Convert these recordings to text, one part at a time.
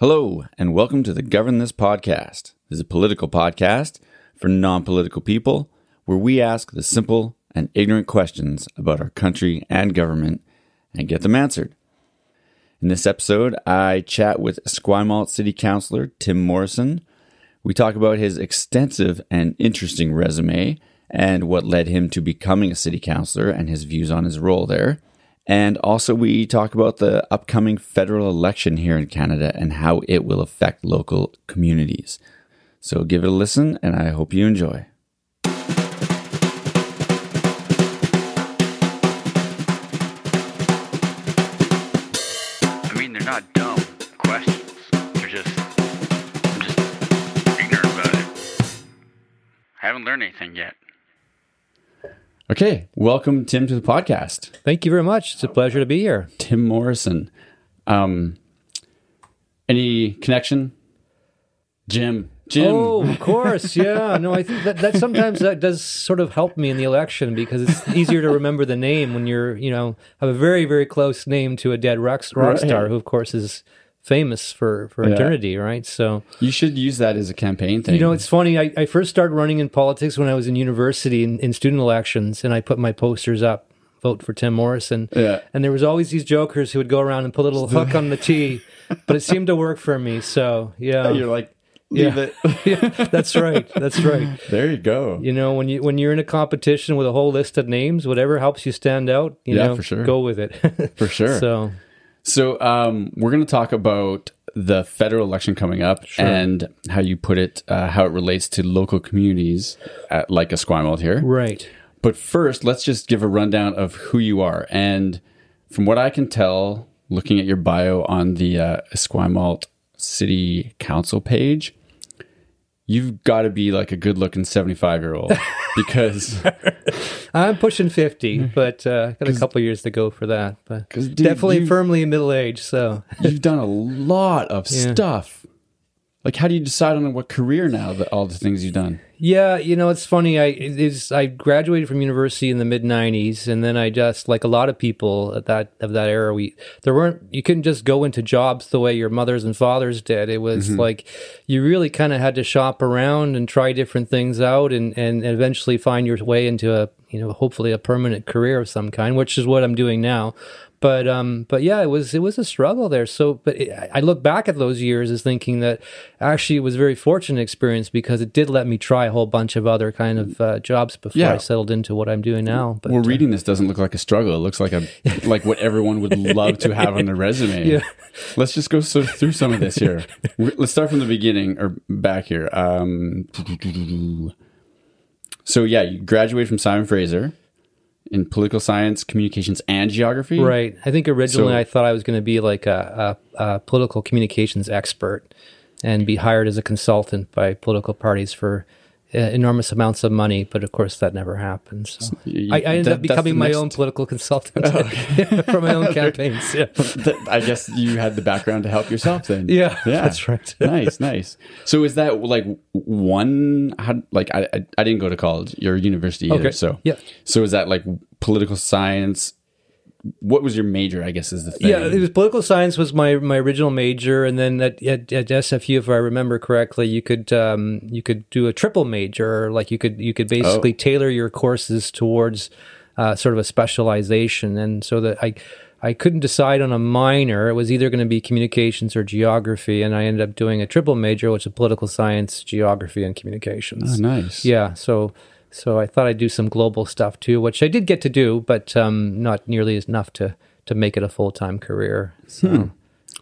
Hello, and welcome to the Govern This podcast. This is a political podcast for non political people where we ask the simple and ignorant questions about our country and government and get them answered. In this episode, I chat with Esquimalt City Councilor Tim Morrison. We talk about his extensive and interesting resume and what led him to becoming a city councilor and his views on his role there. And also, we talk about the upcoming federal election here in Canada and how it will affect local communities. So give it a listen, and I hope you enjoy. I mean, they're not dumb questions. They're just, I'm just ignorant about it. I haven't learned anything yet. Okay, welcome, Tim, to the podcast. Thank you very much. It's a pleasure to be here. Tim Morrison. Um, any connection? Jim. Jim. Oh, of course. Yeah. No, I think that, that sometimes that does sort of help me in the election because it's easier to remember the name when you're, you know, have a very, very close name to a dead rock, rock Right. star who, of course, is famous for, for Yeah. eternity, right? So, You should use that as a campaign thing. you know, it's funny. I, I first started running in politics when I was in university in, in student elections, and I put my posters up, vote for Tim Morrison. Yeah. And there was always these jokers who would go around and put a little hook on the T, but it seemed to work for me. So, yeah. You're like, leave Yeah. it. yeah, that's right. That's right. there you go. You know, when you when you're in a competition with a whole list of names, whatever helps you stand out, you Yeah, know, for sure. go with it. For sure. So, So, um, we're going to talk about the federal election coming up and how you put it, uh, how it relates to local communities at, like Esquimalt here. right. But first, let's just give a rundown of who you are. And from what I can tell, looking at your bio on the uh, Esquimalt City Council page, you've got to be like a good looking 75 year old because I'm pushing 50, but uh, got a couple years to go for that. But dude, definitely you- firmly in middle age. So, you've done a lot of Yeah. stuff. Like, how do you decide on what career now that all the things you've done? Yeah, you know, it's funny. I is I graduated from university in the mid '90s, and then I just like a lot of people at that of that era. We there weren't you couldn't just go into jobs the way your mothers and fathers did. It was mm-hmm. like you really kind of had to shop around and try different things out, and and eventually find your way into a you know hopefully a permanent career of some kind, which is what I'm doing now. But um, but yeah, it was it was a struggle there. So, but it, I look back at those years as thinking that actually it was a very fortunate experience because it did let me try a whole bunch of other kind of uh, jobs before Yeah. I settled into what I'm doing now. But Well, uh, reading this doesn't look like a struggle. It looks like a like what everyone would love to have on their resume. Yeah. Let's just go so, through some of this here. Let's start from the beginning or back here. Um, so yeah, you graduated from Simon Fraser in political science, communications, and geography. right, I think originally So- I thought I was going to be like a, a, a political communications expert and be hired as a consultant by political parties for. Uh, enormous amounts of money, but of course that never happened. So you- I, I ended that- up becoming my next- own political consultant for my own campaigns. Yeah. I guess you had the background to help yourself then. Yeah, that's right. nice, nice. So is that like one? How like I I, I didn't go to college or university either. Okay. So Yeah. So is that like political science? What was your major? I guess is the thing. Yeah, it was political science was my my original major, and then at, at, at SFU, if I remember correctly, you could um, you could do a triple major, like you could you could basically tailor your courses towards uh, sort of a specialization, and so that I. I couldn't decide on a minor. It was either going to be communications or geography, and I ended up doing a triple major, which is political science, geography, and communications. Oh, nice. Yeah, so so I thought I'd do some global stuff too, which I did get to do, but um, not nearly as enough to to make it a full time career. So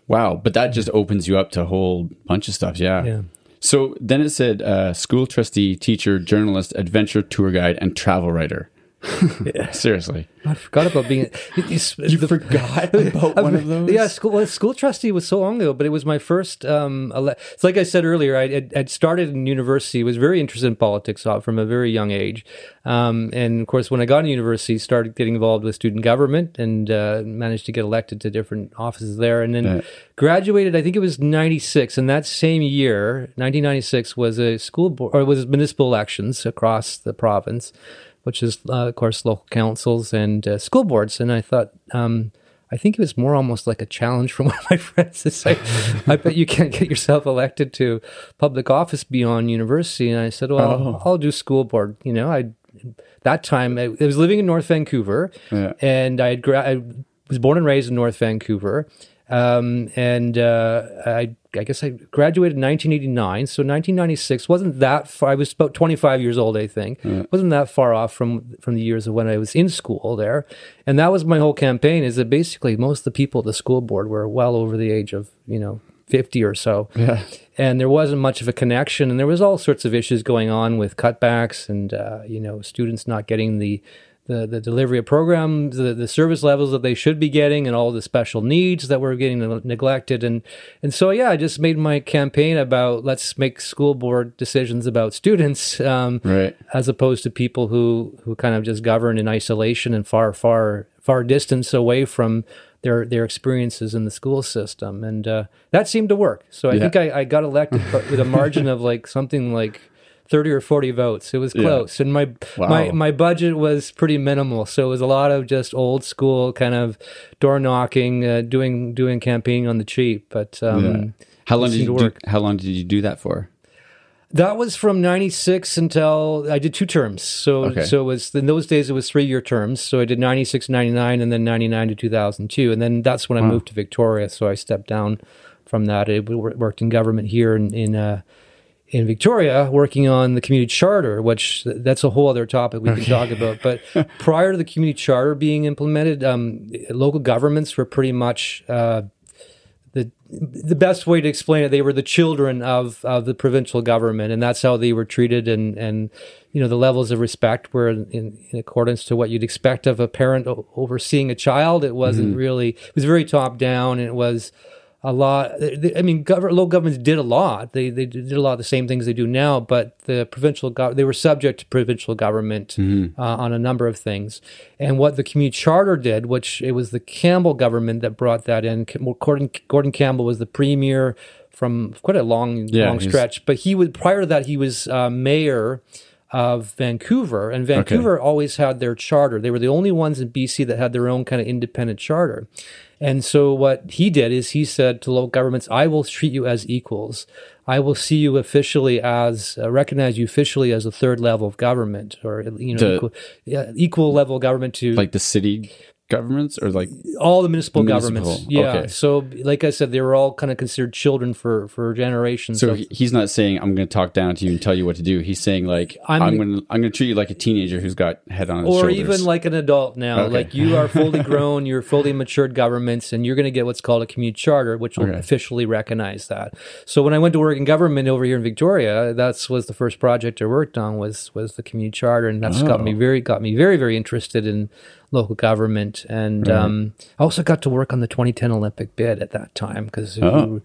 Wow. But that just opens you up to a whole bunch of stuff. Yeah. yeah, So then it said uh, school trustee, teacher, journalist, adventure tour guide, and travel writer. Seriously. I forgot about being. it's- You the- forgot about one of those? Yeah, school well, school trustee was so long ago, but it was my first. Um, ele- it's like I said earlier, I had, started in university, was very interested in politics uh, from a very young age, um, and of course, when I got into university, started getting involved with student government and uh, managed to get elected to different offices there, and then Yeah. graduated. I think it was ninety six, and that same year, nineteen ninety six, was a school board or was municipal elections across the province which is uh, of course local councils and uh, school boards. And I thought um, I think it was more almost like a challenge from one of my friends to say, I bet you can't get yourself elected to public office beyond university. And I said, well, Oh. I'll do school board. You know, I, that time I, I was living in North Vancouver Yeah. and I, gra- I was born and raised in North Vancouver. Um, and uh, I, I guess I graduated in 1989. So 1996 wasn't that far. I was about 25 years old, I think. wasn't that far off from from the years of when I was in school there. And that was my whole campaign. Is that basically most of the people at the school board were well over the age of you know 50 or so Yeah. and there wasn't much of a connection and there was all sorts of issues going on with cutbacks and uh, you know students not getting the the, the delivery of programs the, the service levels that they should be getting and all the special needs that were getting neglected and and so yeah i just made my campaign about let's make school board decisions about students um, Right. as opposed to people who who kind of just govern in isolation and far far far distance away from their their experiences in the school system and uh, that seemed to work so i Yeah. think I, I got elected with a margin of like something like 30 or 40 votes it was Yeah. close and my Wow. my my budget was pretty minimal so it was a lot of just old school kind of door knocking uh, doing doing campaigning on the cheap but um Yeah. How long did you do, work. How long did you do that for? That was from '96 until I did two terms. So Okay. so it was in those days it was three year terms. So I did '96, '99, and then '99 to 2002, and then that's when I moved to Victoria. So I stepped down from that. I worked in government here in in, uh, in Victoria, working on the community charter, which that's a whole other topic we can talk about. But prior to the community charter being implemented, um, local governments were pretty much. Uh, the the best way to explain it, they were the children of, of the provincial government, and that's how they were treated. And, and you know the levels of respect were in, in, in accordance to what you'd expect of a parent o- overseeing a child. It wasn't really. It was very top down, and it was a lot. I mean, gov- local governments did a lot. They they did a lot of the same things they do now, but the provincial gov- they were subject to provincial government uh, on a number of things. And what the community charter did, which it was the Campbell government that brought that in. Gordon Gordon Campbell was the premier from quite a long Yeah, long stretch, but he was prior to that he was uh, mayor of Vancouver, and Vancouver always had their charter. They were the only ones in BC that had their own kind of independent charter. And so what he did is he said to local governments, "I will treat you as equals. I will see you officially as uh, recognize you officially as a third level of government, or you know, To- equal, yeah, equal level government to Like the city governments or like all the municipal, Municipal, governments. Yeah. okay. So, like I said, they were all kind of considered children for for generations. so of- he's not saying I'm going to talk down to you and tell you what to do. He's saying like I'm, I'm- going to I'm going to treat you like a teenager who's got head on his or shoulders. even like an adult now. Okay. Like you are fully grown, you're fully matured governments, and you're going to get what's called a community charter, which will Okay. officially recognize that. So when I went to work in government over here in Victoria, that's was the first project I worked on was was the community charter, and that's got me Oh. very got me very very interested in local government, and um, I also got to work on the 2010 Olympic bid at that time because if, Oh. you,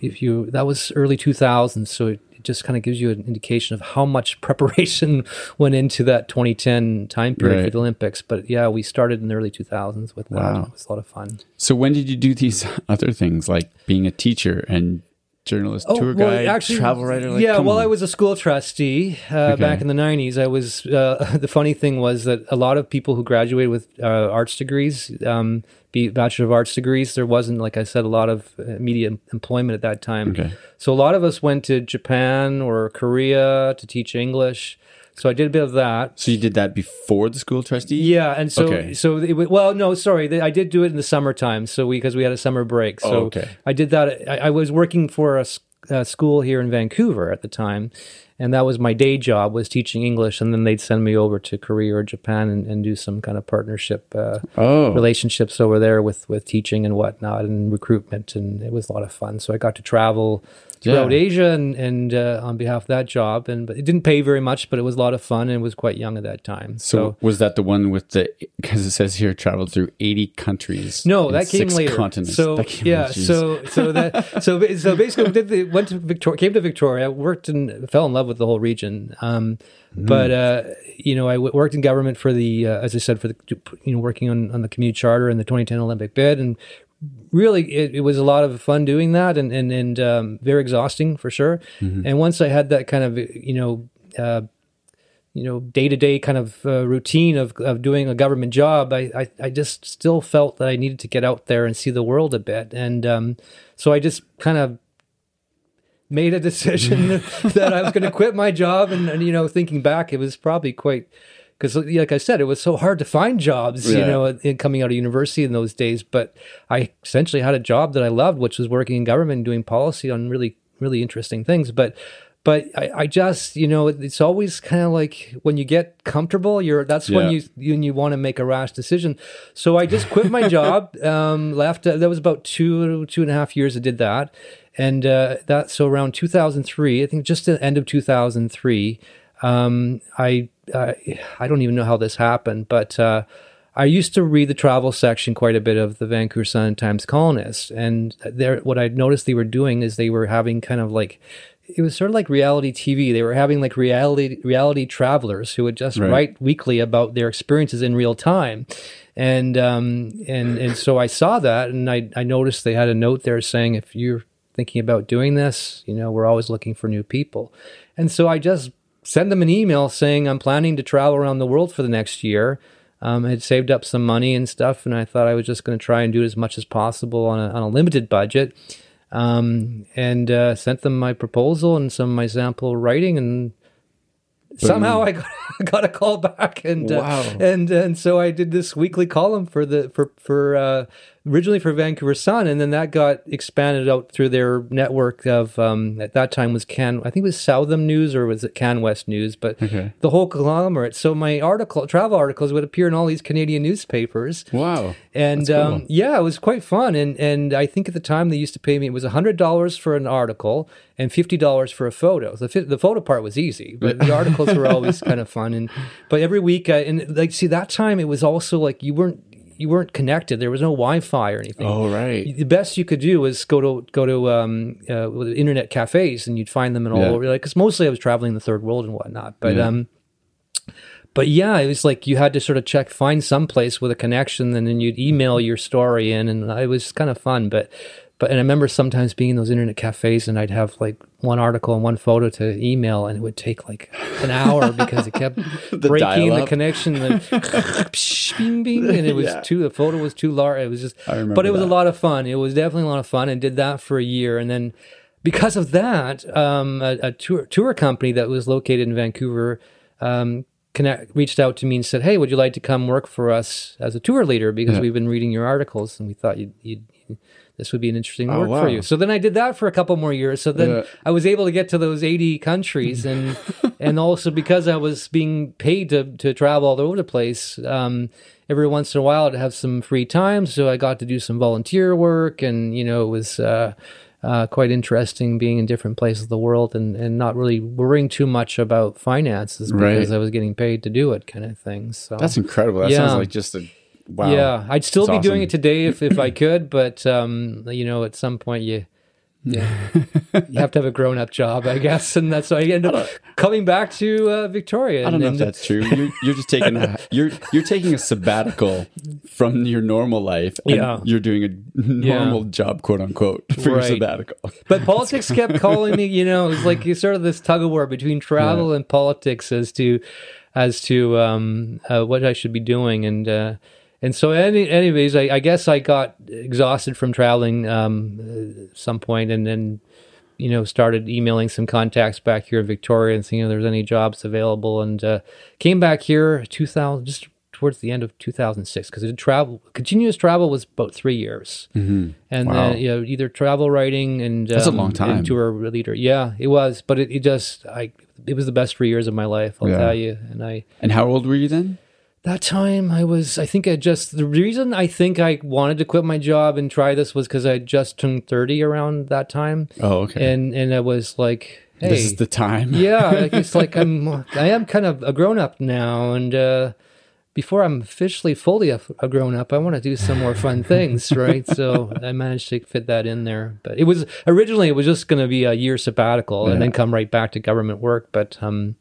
if you that was early 2000s, so it, it just kind of gives you an indication of how much preparation went into that 2010 time period Right. for the Olympics. But yeah, we started in the early 2000s with that. Wow. It was a lot of fun. So when did you do these other things like being a teacher and journalist, tour guide, travel writer? Like, Oh, yeah, well, on. I was a school trustee uh, Okay. back in the '90s. I was. Uh, the funny thing was that a lot of people who graduated with uh, arts degrees, um, be bachelor of arts degrees, there wasn't, like I said, a lot of media employment at that time. Okay. So a lot of us went to Japan or Korea to teach English. So I did a bit of that. So you did that before the school trustee? Yeah, and so Okay. so it, wa- well, no, sorry, I did do it in the summertime. So we because we had a summer break. So Oh, okay. I did that. I, I was working for a school here in Vancouver at the time, and that was my day job was teaching English, and then they'd send me over to Korea or Japan and, and do some kind of partnership uh, Oh, relationships over there with with teaching and whatnot and recruitment, and it was a lot of fun. So I got to travel throughout Yeah. Asia and and uh, on behalf of that job, and but it didn't pay very much, but it was a lot of fun and was quite young at that time. So, was that the one with the? Because it says here traveled through eighty countries. No, that came six later. Continents. So yeah, later, so so that so so basically did the, went to Victoria, came to Victoria, worked and fell in love with the whole region. Um, Mm. But uh, you know, I w- worked in government for the, uh, as I said, for the you know working on on the community charter and the 2010 Olympic bid, and really it, it was a lot of fun doing that, and and and um, very exhausting for sure. Mm-hmm. And once I had that kind of you know. Uh, you know day to day kind of uh, routine of of doing a government job, I, I I just still felt that I needed to get out there and see the world a bit, and um, so I just kind of made a decision that I was going to quit my job, and, and you know, thinking back, it was probably quite because like I said, it was so hard to find jobs, you know, in, coming out of university in those days. But I essentially had a job that I loved, which was working in government and doing policy on really, really interesting things. But but I, I just, you know, it's always kind of like when you get comfortable, you're that's when Yeah. you you want to make a rash decision. So I just quit my job, um, left. Uh, that was about two two and a half years I did that, and uh, that so around 2003, I think just the end of 2003, um, I, I I don't even know how this happened, but. Uh, I used to read the travel section quite a bit of the Vancouver Sun and Times Colonist, and there, what I noticed they were doing is they were having kind of like it was sort of like reality TV. They were having like reality reality travelers who would just Right. write weekly about their experiences in real time, and um, and and so I saw that, and I I noticed they had a note there saying if you're thinking about doing this, you know, we're always looking for new people, and so I just sent them an email saying I'm planning to travel around the world for the next year. Um, I had saved up some money and stuff, and I thought I was just going to try and do it as much as possible on a, on a limited budget. Um, and uh, sent them my proposal and some of my sample writing, and somehow I got, got a call back, and uh, and and so I did this weekly column for the for for uh, originally for Vancouver Sun, and then that got expanded out through their network of um, at that time was Can I think it was Southam News or was it CanWest News, but Okay. the whole conglomerate. So my article, travel articles, would appear in all these Canadian newspapers. Wow. And cool. um, yeah, it was quite fun. And and I think at the time they used to pay me it was hundred dollars for an article and fifty dollars for a photo. The the photo part was easy, but the articles were always kind of fun. And but every week, I, and like see that time it was also like you weren't you weren't connected. There was no Wi-Fi or anything. Oh, right. The best you could do was go to go to um, uh, internet cafes, and you'd find them in all Yeah. over. Like, because mostly I was traveling the third world and whatnot. But Yeah. um, but yeah, it was like you had to sort of check, find some place with a connection, and then you'd email your story in, and it was kind of fun. But but and I remember sometimes being in those internet cafes, and I'd have like one article and one photo to email, and it would take like an hour because it kept The breaking the connection, and bing, bing, and it was Yeah. too. The photo was too large. It was just. I remember but it was that. a lot of fun. It was definitely a lot of fun, and did that for a year, and then because of that, um, a, a tour tour company that was located in Vancouver um, connect, reached out to me and said, "Hey, would you like to come work for us as a tour leader? Because Yeah. we've been reading your articles, and we thought you'd." you'd this would be an interesting Oh, work wow. for you. So then I did that for a couple more years. So then Yeah. I was able to get to those 80 countries and and also because I was being paid to to travel all over the place, um, every once in a while I'd have some free time. So I got to do some volunteer work and you know it was uh, uh, quite interesting being in different places of the world and, and not really worrying too much about finances because Right. I was getting paid to do it kind of thing. So That's incredible. That Yeah. sounds like just a wow. yeah, I'd still That's be doing it today if, if I could, but um, you know, at some point you yeah, you have to have a grown up job, I guess, and that's why I ended up coming back to uh, Victoria. I don't know if that's true. You're, you're just taking a, you're you're taking a sabbatical from your normal life, and Yeah. you're doing a normal job, quote unquote, for your sabbatical. But politics kept calling me. You know, it was like it's sort of this tug of war between travel and politics as to as to um, uh, what I should be doing, and uh, and so any, anyways, I, I guess I got exhausted from traveling um, at some point, and then you know started emailing some contacts back here in Victoria and seeing if there's any jobs available, and uh, came back here 2000 just towards the end of 2006 because the travel continuous travel was about three years and Wow. then you know either travel writing and That's a um, long time. tour leader yeah it was but it, it just i it was the best three years of my life i'll Yeah. tell you and i And how old were you then? That time i was i think i just the reason i think i wanted to quit my job and try this was because i just turned 30 around that time. Oh, okay. and and i was like hey this is the time. yeah like, it's like i'm i am kind of a grown-up now and uh before i'm officially fully a, a grown-up i want to do some more fun things right? So i managed to fit that in there. But it was originally it was just going to be a year sabbatical and then come right back to government work but um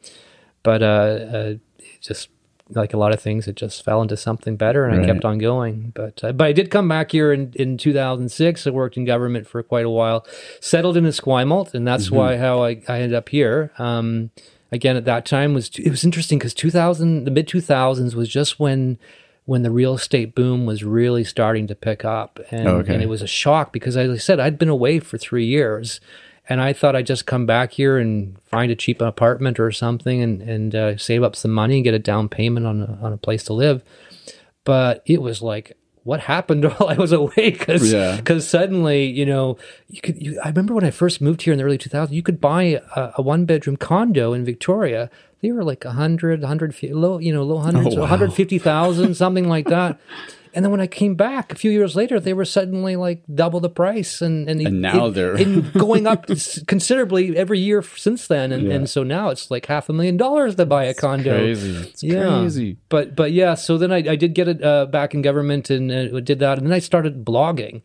but uh, uh it just like a lot of things it just fell into something better and Right. i kept on going. But uh, but i did come back here in in 2006 i worked in government for quite a while settled in esquimalt and that's why how I, I ended up here. Um again at that time was it was interesting because 2000 the mid 2000s was just when when the real estate boom was really starting to pick up. And, Oh, okay. and it was a shock because as i said i'd been away for three years and i thought i'd just come back here and find a cheap apartment or something and, and uh, save up some money and get a down payment on a, on a place to live but it was like what happened while I was away? Because Yeah. suddenly, you know, you could. You, I remember when I first moved here in the early 2000s, you could buy a, a one bedroom condo in Victoria. They were like a hundred, hundred low, you know, low hundreds, Oh, wow. one hundred fifty thousand, something like that. And then when I came back a few years later, they were suddenly like double the price, and and, And now it- they're- going up considerably every year since then. And, and so now it's like half a million dollars to buy a condo. Crazy. It's Yeah. crazy. But but yeah, so then I, I did get it uh, back in government and uh, did that, and then I started blogging,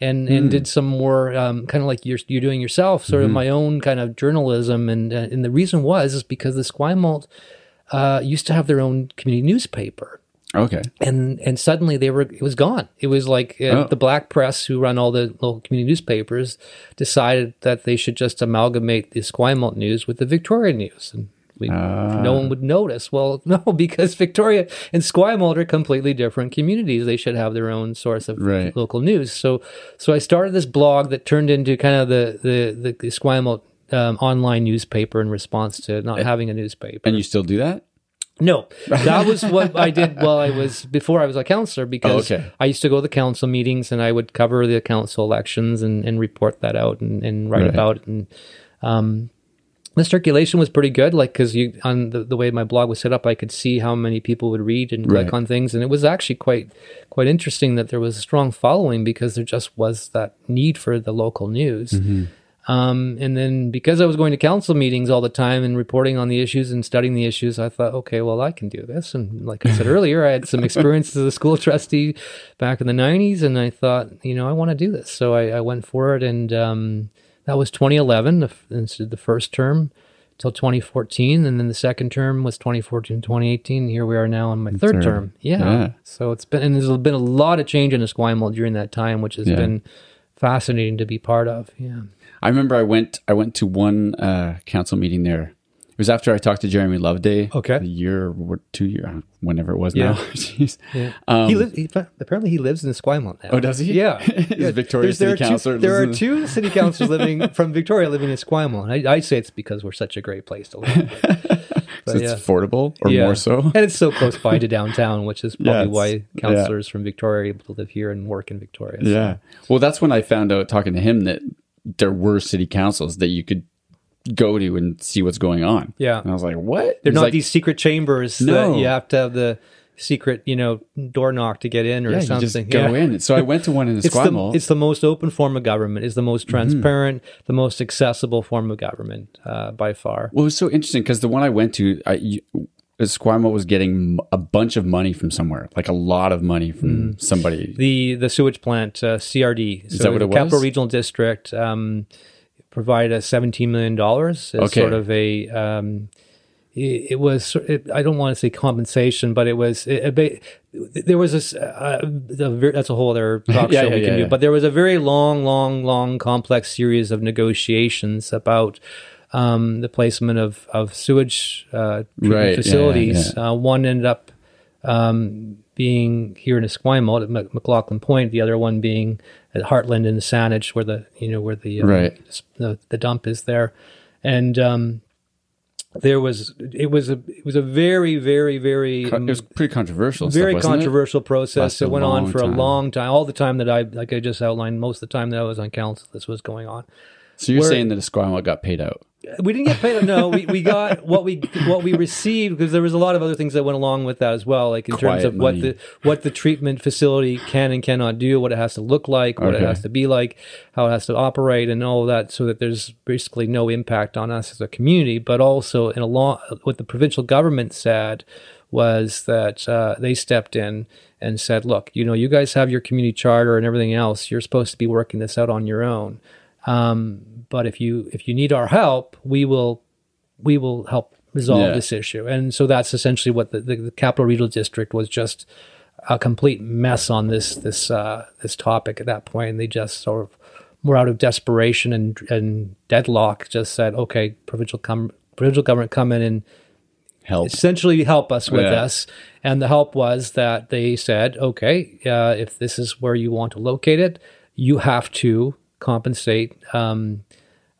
and and did some more um, kind of like you're you're doing yourself, sort of my own kind of journalism, and uh, and the reason was is because the Esquimalt uh, used to have their own community newspaper Okay. and and suddenly they were it was gone. It was like uh, Oh. the Black Press, who run all the local community newspapers, decided that they should just amalgamate the Esquimalt news with the Victoria news, and we, no one would notice. Well, no, because Victoria and Esquimalt are completely different communities. They should have their own source of Right. local news. So so I started this blog that turned into kind of the the the Esquimalt. Um, online newspaper in response to not having a newspaper. And you still do that? No, that was what I did while I was before I was a counselor because Oh, okay. I used to go to the council meetings and I would cover the council elections and, and report that out and, and write Right. about it. And um, the circulation was pretty good, like because you on the, the way my blog was set up, I could see how many people would read and click Right. on things, and it was actually quite quite interesting that there was a strong following because there just was that need for the local news. Mm-hmm. Um, and then because I was going to council meetings all the time and reporting on the issues and studying the issues, I thought, okay, well, I can do this. And like I said earlier, I had some experience as a school trustee back in the 90s, and I thought, you know, I want to do this. So I, I went for it, and um, that was 2011, the, the first term till 2014, and then the second term was 2014, 2018. Here we are now on my third Third. term. Yeah. Yeah. So it's been, and there's been a lot of change in Esquimalt during that time, which has Yeah. been fascinating to be part of. Yeah. I remember I went I went to one uh, council meeting there. It was after I talked to Jeremy Loveday. Okay. A year or two year whenever it was Yeah. now. Jeez. Yeah. Um, he lives. He, apparently, he lives in Esquimalt now. Oh, does he? Yeah. Is yeah. Victoria There's- there City are Councillor Two, there are two city councilors living from Victoria living in Esquimalt. I, I say it's because we're such a great place to live. So it's yeah. affordable or Yeah. more so. and it's so close by to downtown, which is probably Yeah, why councillors from Victoria are able to live here and work in Victoria. So- Yeah. Well, that's when I found out talking to him that there were city councils that you could go to and see what's going on. Yeah. And I was like, what? They're He's not like, these secret chambers No. that you have to have the secret, you know, door knock to get in or yeah, you something. just go Yeah. in. So I went to one in It's the, it's the most open form of government. It's the most Mm-hmm. transparent, the most accessible form of government uh, by far. well, it was so interesting because the one I went to, I, you, Esquimalt was getting a bunch of money from somewhere, like a lot of money from somebody. the the sewage plant uh, CRD. So that what the it Capital was? Regional District um, provided seventeen million dollars as Okay. sort of a. Um, it, it was. It, I don't want to say compensation, but it was. It, it, there was this. Uh, a that's a whole other talk Yeah, show yeah, we can yeah, do. But there was a very long, long, long, complex series of negotiations about. Um, the placement of of sewage uh, treatment Right, facilities. Uh, one ended up um, being here in Esquimalt at Mc- McLoughlin Point, the other one being at Hartland in Saanich, where the you know where the um, Right. the, the dump is there, and um, there was it was a it was a very very very it was pretty controversial. stuff, very it? controversial process. Lasted It went on for a long time. All the time that I like I just outlined, most of the time that I was on council, this was going on. So you're Where- saying that Esquimalt got paid out? We didn't get paid. No, we, we got what we what we received because there was a lot of other things that went along with that as well, like in terms Quiet of what the what the treatment facility can and cannot do, what it has to look like, what it has to be like, how it has to operate, and all that, so that there's basically no impact on us as a community. But also, in a long, what the provincial government said was that uh, they stepped in and said, "Look, you know, you guys have your community charter and everything else. You're supposed to be working this out on your own." Um, but if you if you need our help, we will we will help resolve Yeah. this issue. And so that's essentially what the, the, the Capital Regional District was just a complete mess on this this uh, this topic at that point. And they just sort of more out of desperation and and deadlock just said, okay, provincial com- provincial government come in and Help. essentially help us with Yeah. this. And the help was that they said, okay, uh, if this is where you want to locate it, you have to compensate. Um,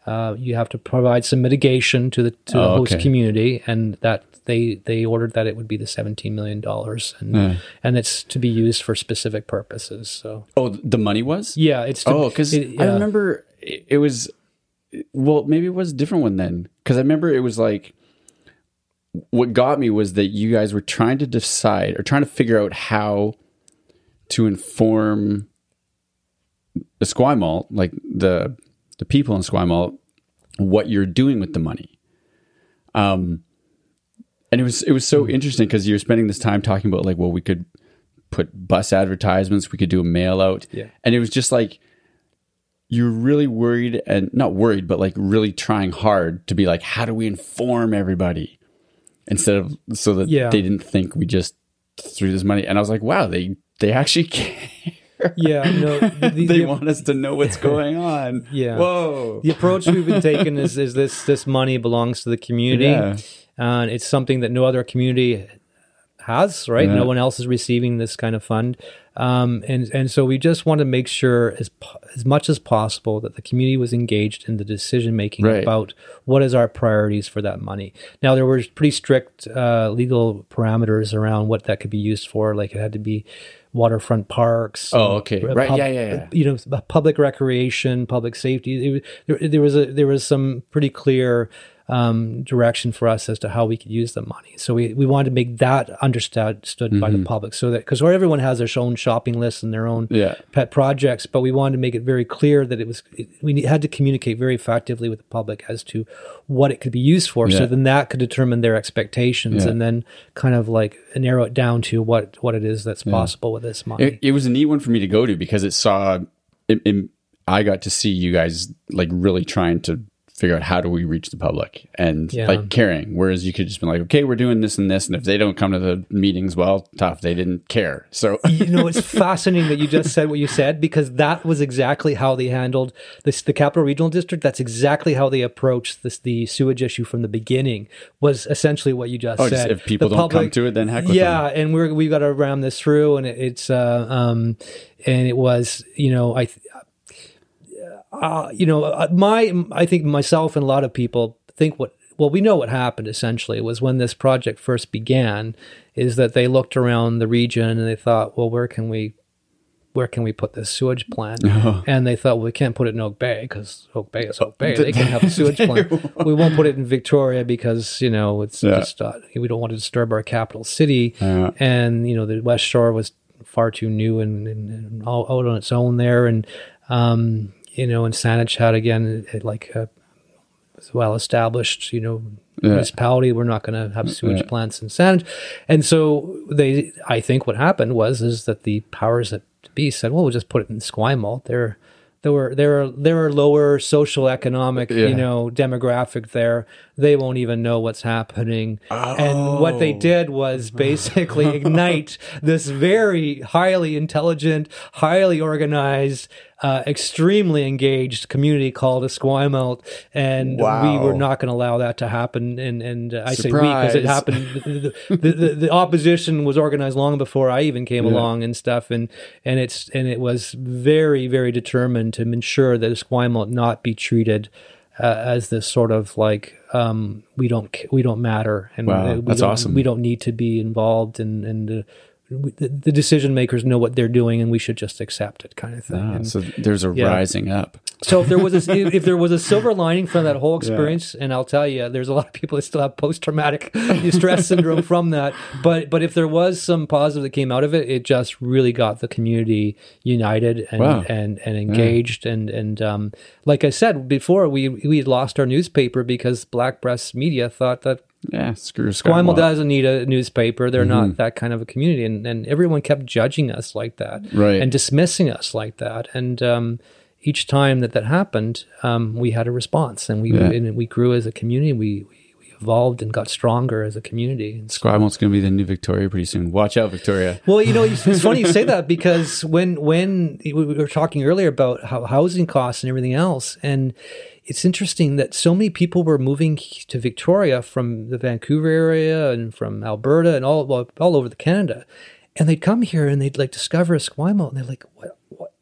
uh, you have to provide some mitigation to the to the Oh, host okay. community, and that they they ordered that it would be the seventeen million dollars, and and it's to be used for specific purposes. So Oh, the money was? yeah, it's to, Oh, because it- I remember it was. Well, maybe it was a different one then. Because I remember it was like. What got me was that you guys were trying to decide or trying to figure out how to inform the Squimalt, like the the people in Squimalt, what you're doing with the money. Um, and it was it was so interesting because you're spending this time talking about like, well, we could put bus advertisements, we could do a mail out, Yeah. and it was just like you're really worried and not worried, but like really trying hard to be like, how do we inform everybody instead of so that Yeah. they didn't think we just threw this money. And I was like, wow, they they actually care. Yeah, no, the, the- they the- want us to know what's going on. Yeah. Whoa. the approach we've been taking is, is this this money belongs to the community Yeah. and it's something that no other community has right Yeah. no one else is receiving this kind of fund um, and and so we just want to make sure as as much as possible that the community was engaged in the decision making Right. about what is our priorities for that money now there were pretty strict uh, legal parameters around what that could be used for like it had to be waterfront parks Oh, okay. Right. Yeah, yeah, yeah. you know public recreation public safety it, there, there was a there was some pretty clear um, direction for us as to how we could use the money so we, we wanted to make that understood by Mm-hmm. the public so that because everyone has their own shopping lists and their own Yeah. pet projects but we wanted to make it very clear that it was it, we had to communicate very effectively with the public as to what it could be used for Yeah. so then that could determine their expectations Yeah. and then kind of like narrow it down to what what it is that's possible with this money It, it was a neat one for me to go to because it saw, it, it- I got to see you guys like really trying to figure out how do we reach the public and Yeah. like caring. Whereas you could just be like, okay, we're doing this and this, and if they don't come to the meetings, well, tough. They didn't care. So you know, it's fascinating that you just said what you said because that was exactly how they handled this. The Capital Regional District. That's exactly how they approached this. The sewage issue from the beginning was essentially what you just Oh, said. just if people The don't come to it, then heck with yeah, and we're we've got to ram this through, and it, it's uh, um, and it was you know I. Uh, you know, uh, my I think myself and a lot of people think what well we know what happened essentially was when this project first began is that they looked around the region and they thought, well, where can we where can we put this sewage plant? And they thought, well, we can't put it in Oak Bay because Oak Bay is Oak Bay. They can have a sewage plant. we won't put it in Victoria because you know it's Yeah. just uh, we don't want to disturb our capital city. Yeah. And you know the West Shore was far too new and, and, and all out on its own there. And um, you know, in Saanich had again it, like uh, a well established, you know, municipality. We're not going to have mm, sewage Yeah. plants in Saanich. And so they, I think what happened was, is that the powers that be said, well, we'll just put it in Squimalt. There, there were, there are, there are lower social economic, Yeah. you know, demographic there. They won't even know what's happening. And what they Oh. did was basically ignite this very highly intelligent, highly organized, uh, extremely engaged community called Esquimalt, and we were not going to allow that to happen. And and uh, I say we because it happened. The, the, the, the opposition was organized long before I even came along and stuff, and and it's and it was very very determined to ensure that Esquimalt not be treated. Uh, as this sort of like um, we don't we don't matter and Wow, we that's don't, awesome. we don't need to be involved and and uh, the, the decision makers know what they're doing and we should just accept it kind of thing. Ah, And so there's a Yeah. rising up. so if there was a, if there was a silver lining from that whole experience, and I'll tell you, there's a lot of people that still have post traumatic stress syndrome from that. But but if there was some positive that came out of it, it just really got the community united and Wow. and, and engaged. And and um, like I said before, we we lost our newspaper because Black Press Media thought that Yeah, screw Esquimalt Squimalt. doesn't need a newspaper. They're Mm-hmm. not that kind of a community, and, and everyone kept judging us like that, Right. and dismissing us like that. And um, each time that that happened, um, we had a response, and we Yeah. and we grew as a community. We we, we evolved and got stronger as a community. And so- Squamish going to be the new Victoria pretty soon. Watch out, Victoria. well, you know, it's it's funny you say that because when when we were talking earlier about how housing costs and everything else, and it's interesting that so many people were moving to Victoria from the Vancouver area and from Alberta and all all over the Canada, and they'd come here and they'd like discover Esquimalt, and they're like, what what.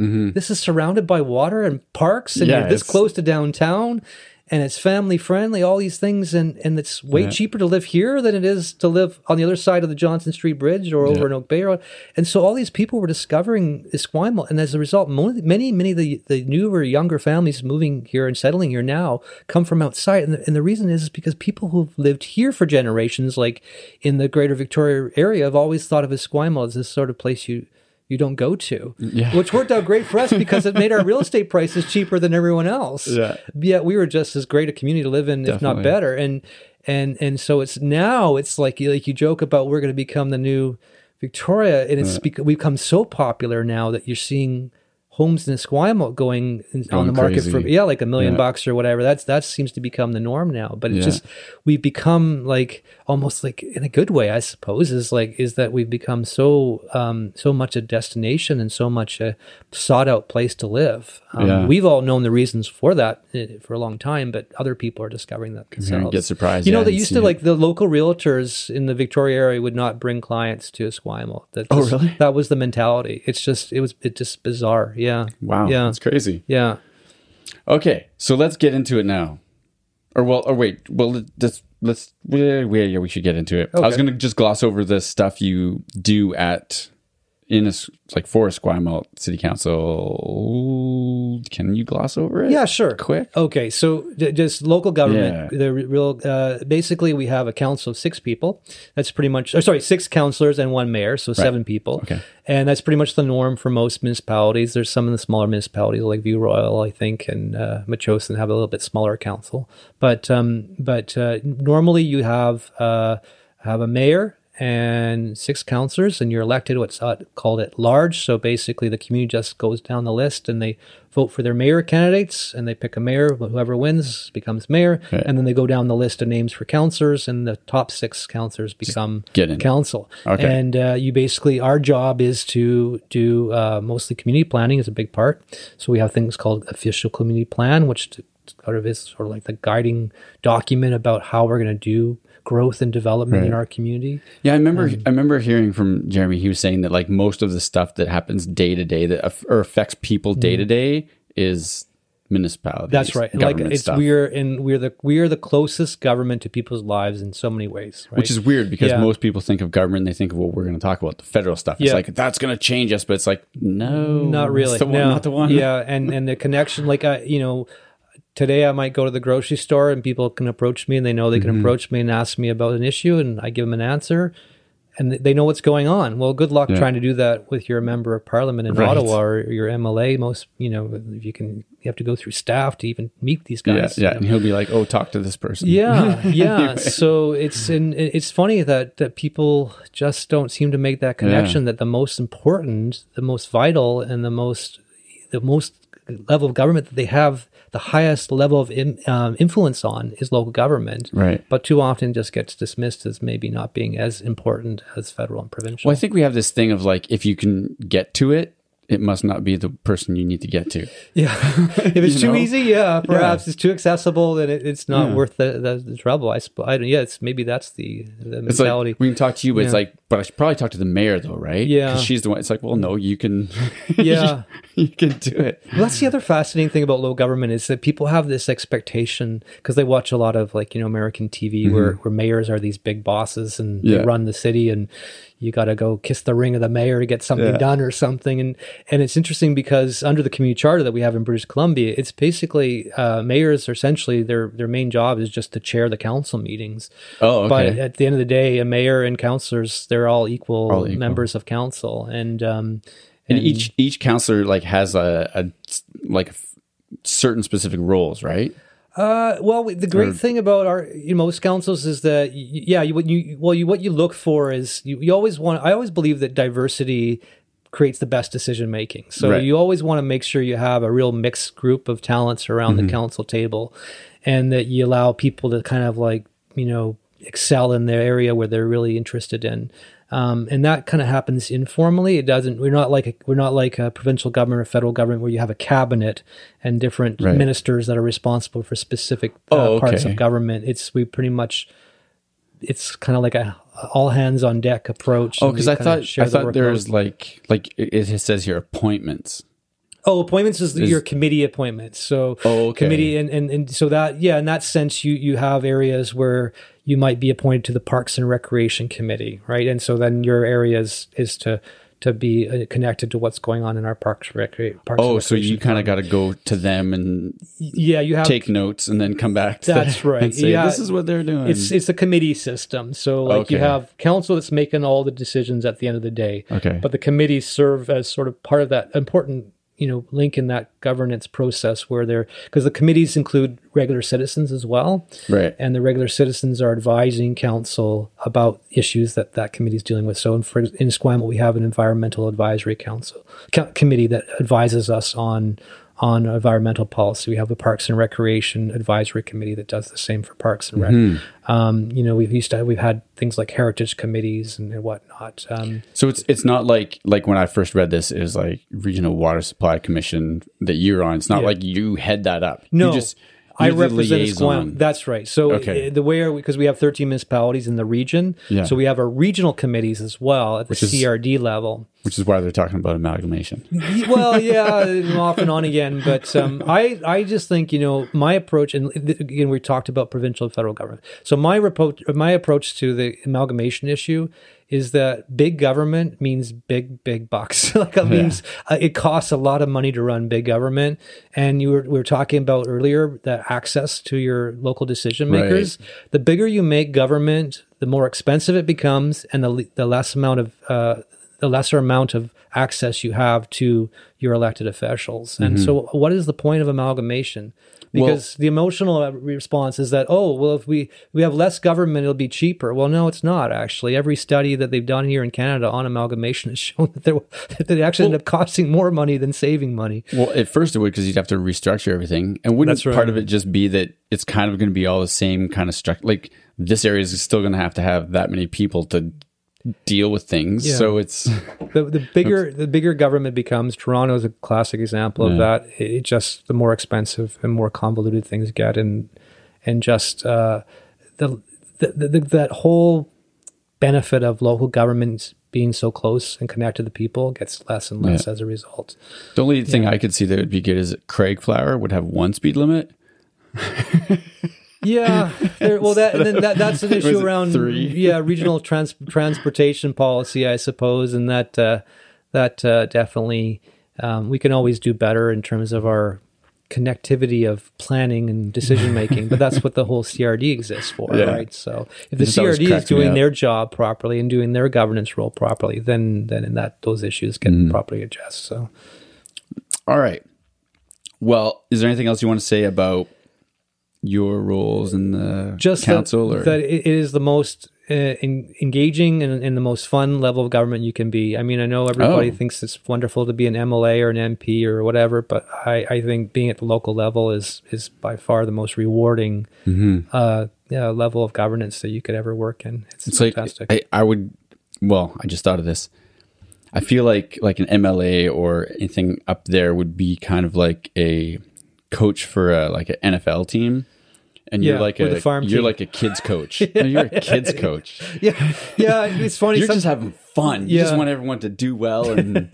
Mm-hmm. This is surrounded by water and parks, and Yeah, you're this close to downtown, and it's family friendly. All these things, and and it's way Yeah. cheaper to live here than it is to live on the other side of the Johnson Street Bridge or over Yeah. in Oak Bay Road. And so all these people were discovering Esquimalt, and as a result, many many of the the newer younger families moving here and settling here now come from outside, and the, and the reason is, is because people who've lived here for generations, like in the Greater Victoria area, have always thought of Esquimalt as this sort of place you. You don't go to, Yeah. which worked out great for us because it made our real estate prices cheaper than everyone else. Yeah. Yet we were just as great a community to live in, if not better. And and and so it's now it's like like you joke about we're going to become the new Victoria, and it's bec- we've become so popular now that you're seeing homes in Esquimalt going, in, on Going the market for yeah like a million Yeah. bucks or whatever. That's that seems to become the norm now. But it's Yeah. just we've become like almost like in a good way, I suppose, is like is that we've become so um, so much a destination and so much a sought out place to live. Um, Yeah. We've all known the reasons for that eh, for a long time, but other people are discovering that themselves. get surprised, You know, they used to it. like the local realtors in the Victoria area would not bring clients to Esquimalt. That Oh, really? That was the mentality. It's just it was it just bizarre. Yeah. Wow. Yeah. That's crazy. Yeah. Okay, so let's get into it now. Or well, or wait, well, let's let's yeah, yeah, yeah, we should get into it. I was going to just gloss over the stuff you do at in a like for Esquimalt City Council. Can you gloss over it? Yeah, sure. Quick. Okay, so just local government. Yeah. The real, uh, basically, we have a council of six people. That's pretty much. Or sorry, six councillors and one mayor, so seven people. Okay. and that's pretty much the norm for most municipalities. There's some in the smaller municipalities like View Royal, I think, and uh, Metchosin have a little bit smaller council. But um, but uh, normally you have uh, have a mayor and six councillors, and you're elected what's called at large. So basically, the community just goes down the list and they vote for their mayor candidates, and they pick a mayor. Whoever wins becomes mayor, Okay. and then they go down the list of names for councillors, and the top six councillors become get in. council. Okay. And uh, you basically, our job is to do uh, mostly community planning is a big part. So we have things called official community plan, which sort of is sort of like the guiding document about how we're going to do growth and development in our community. Yeah, I remember. Um, I remember hearing from Jeremy. He was saying that like most of the stuff that happens day to day that aff- or affects people day to day is municipalities. Mm-hmm. That's right. Like it's stuff. we're in we're the we are the closest government to people's lives in so many ways. Right? Which is weird because Yeah. most people think of government, they think of what we're going to talk about, the federal stuff. It's Yeah. like that's going to change us, but it's like no, not really. The one, no. not the one. Yeah, and and the connection, like I, you know, today I might go to the grocery store and people can approach me and they know they can Mm-hmm. approach me and ask me about an issue and I give them an answer. And they know what's going on. Well, good luck Yeah. trying to do that with your member of parliament in Right. Ottawa or your MLA. Most, you know, if you can, you have to go through staff to even meet these guys. yeah. you know. And he'll be like, "Oh, talk to this person." Yeah, yeah. So it's and it's funny that that people just don't seem to make that connection. That the most important, the most vital, and the most the most level of government that they have the highest level of in, um, influence on is local government. Right. But too often just gets dismissed as maybe not being as important as federal and provincial. Well, I think we have this thing of like, if you can get to it, it must not be the person you need to get to. Yeah, if it's too know? easy, yeah, perhaps it's too accessible, then it, it's not Yeah. worth the, the, the trouble. I, sp- I don't- yeah, it's maybe that's the, the It's mentality. like we can talk to you, but it's like, but I should probably talk to the mayor though, right? Yeah. because she's the one. It's like, well, no, you can. Yeah. you can do it. Well, that's the other fascinating thing about low government is that people have this expectation because they watch a lot of like you know American TV where where mayors are these big bosses and Mm-hmm. Yeah. they run the city and you got to go kiss the ring of the mayor to get something Yeah. done or something and and it's interesting because under the community charter that we have in British Columbia it's basically uh, mayors are essentially their their main job is just to chair the council meetings Oh, okay. but at the end of the day a mayor and councillors they're all equal, All equal. members of council and um and each each counselor like has a, a like certain specific roles, right? Uh, well, the great Or- thing about our you know, most councils is that yeah, you, what you well you what you look for is you, you always want. I always believe that diversity creates the best decision making. So Right. you always want to make sure you have a real mixed group of talents around Mm-hmm. the council table and that you allow people to kind of like, you know, excel in their area where they're really interested in. Um, and that kind of happens informally. It doesn't. We're not like a, we're not like a provincial government or federal government where you have a cabinet and different Right. ministers that are responsible for specific uh, Oh, parts of government. It's we pretty much. It's kind of like a all hands on deck approach. Oh, because I thought I the thought there was like like it it says here appointments. Oh, appointments is, Is- your committee appointments. So Oh, okay. committee and, and and so that yeah, in that sense you you have areas where you might be appointed to the Parks and Recreation Committee, right? And so then your area is, is to to be uh, connected to what's going on in our parks recre- parks. and Oh, so you kind of got to go to them and yeah, you have take notes and then come back. To That's right. And say Yeah. this is what they're doing. it's it's a committee system. So like you have council that's making all the decisions at the end of the day. Okay. But the committees serve as sort of part of that important, you know, link in that governance process where they're because the committees include regular citizens as well. right. And the regular citizens are advising council about issues that that committee is dealing with. So in, for, in Esquimalt, we have an environmental advisory council co- committee that advises us on on environmental policy. We have the Parks and Recreation Advisory Committee that does the same for Parks and Rec. Mm-hmm. Um, you know, we've used to we've had things like heritage committees and, and whatnot. Um, So it's it's not like like when I first read this, it was like Regional Water Supply Commission that you're on. It's not Yeah. like you head that up. No, you just I represent. Esquimalt. That's right. So Okay. uh, the way because we have 13 municipalities in the region, Yeah. so we have our regional committees as well at the CRD level. which is why they're talking about amalgamation. Well, yeah, off and on again. But um, I, I just think you know my approach, and again we talked about provincial and federal government. So my approach, my approach to the amalgamation issue is that big government means big, big bucks. like it means uh, it costs a lot of money to run big government. And you were we were talking about earlier that access to your local decision makers. The bigger you make government, the more expensive it becomes, and the the less amount of uh, the lesser amount of access you have to your elected officials. And mm-hmm. so, what is the point of amalgamation? Because the emotional response is that, oh, well, if we, we have less government, it'll be cheaper. Well, no, it's not actually. Every study that they've done here in Canada on amalgamation has shown that, there, that they actually end up costing more money than saving money. Well, at first it would because you'd have to restructure everything, and wouldn't right. part of it just be that it's kind of going to be all the same kind of structure? Like this area is still going to have to have that many people to deal with things, Yeah. so it's the the bigger the bigger government becomes. Toronto is a classic example of that. It, just the more expensive and more convoluted things get, and and just uh, the, the, the that whole benefit of local governments being so close and connected to the people gets less and less as a result. the only thing I could see that would be good is Craigflower would have one speed limit. Yeah, well, that and then that, that's an issue around three? yeah regional trans, transportation policy, I suppose, and that uh, that uh, definitely um, we can always do better in terms of our connectivity of planning and decision making. but that's what the whole CRD exists for, Yeah. right? So if the CRD is doing their job properly and doing their governance role properly, then then in that those issues can Mm-hmm. properly addressed. So. All right. Well, is there anything else you want to say about your roles in the just council? that, or that it is the most uh, en- engaging and, and the most fun level of government you can be. I mean, I know everybody Oh. thinks it's wonderful to be an MLA or an MP or whatever, but I, I think being at the local level is is by far the most rewarding Mm-hmm. uh, yeah, level of governance that you could ever work in. It's, it's fantastic. like I, I would. Well, I just thought of this. I feel like like an MLA or anything up there would be kind of like a coach for a like an NFL team, and you're like a farm you're team. like a kids coach. No, you're a kids coach. yeah, yeah, it's funny. You're some- just having fun. You just want everyone to do well and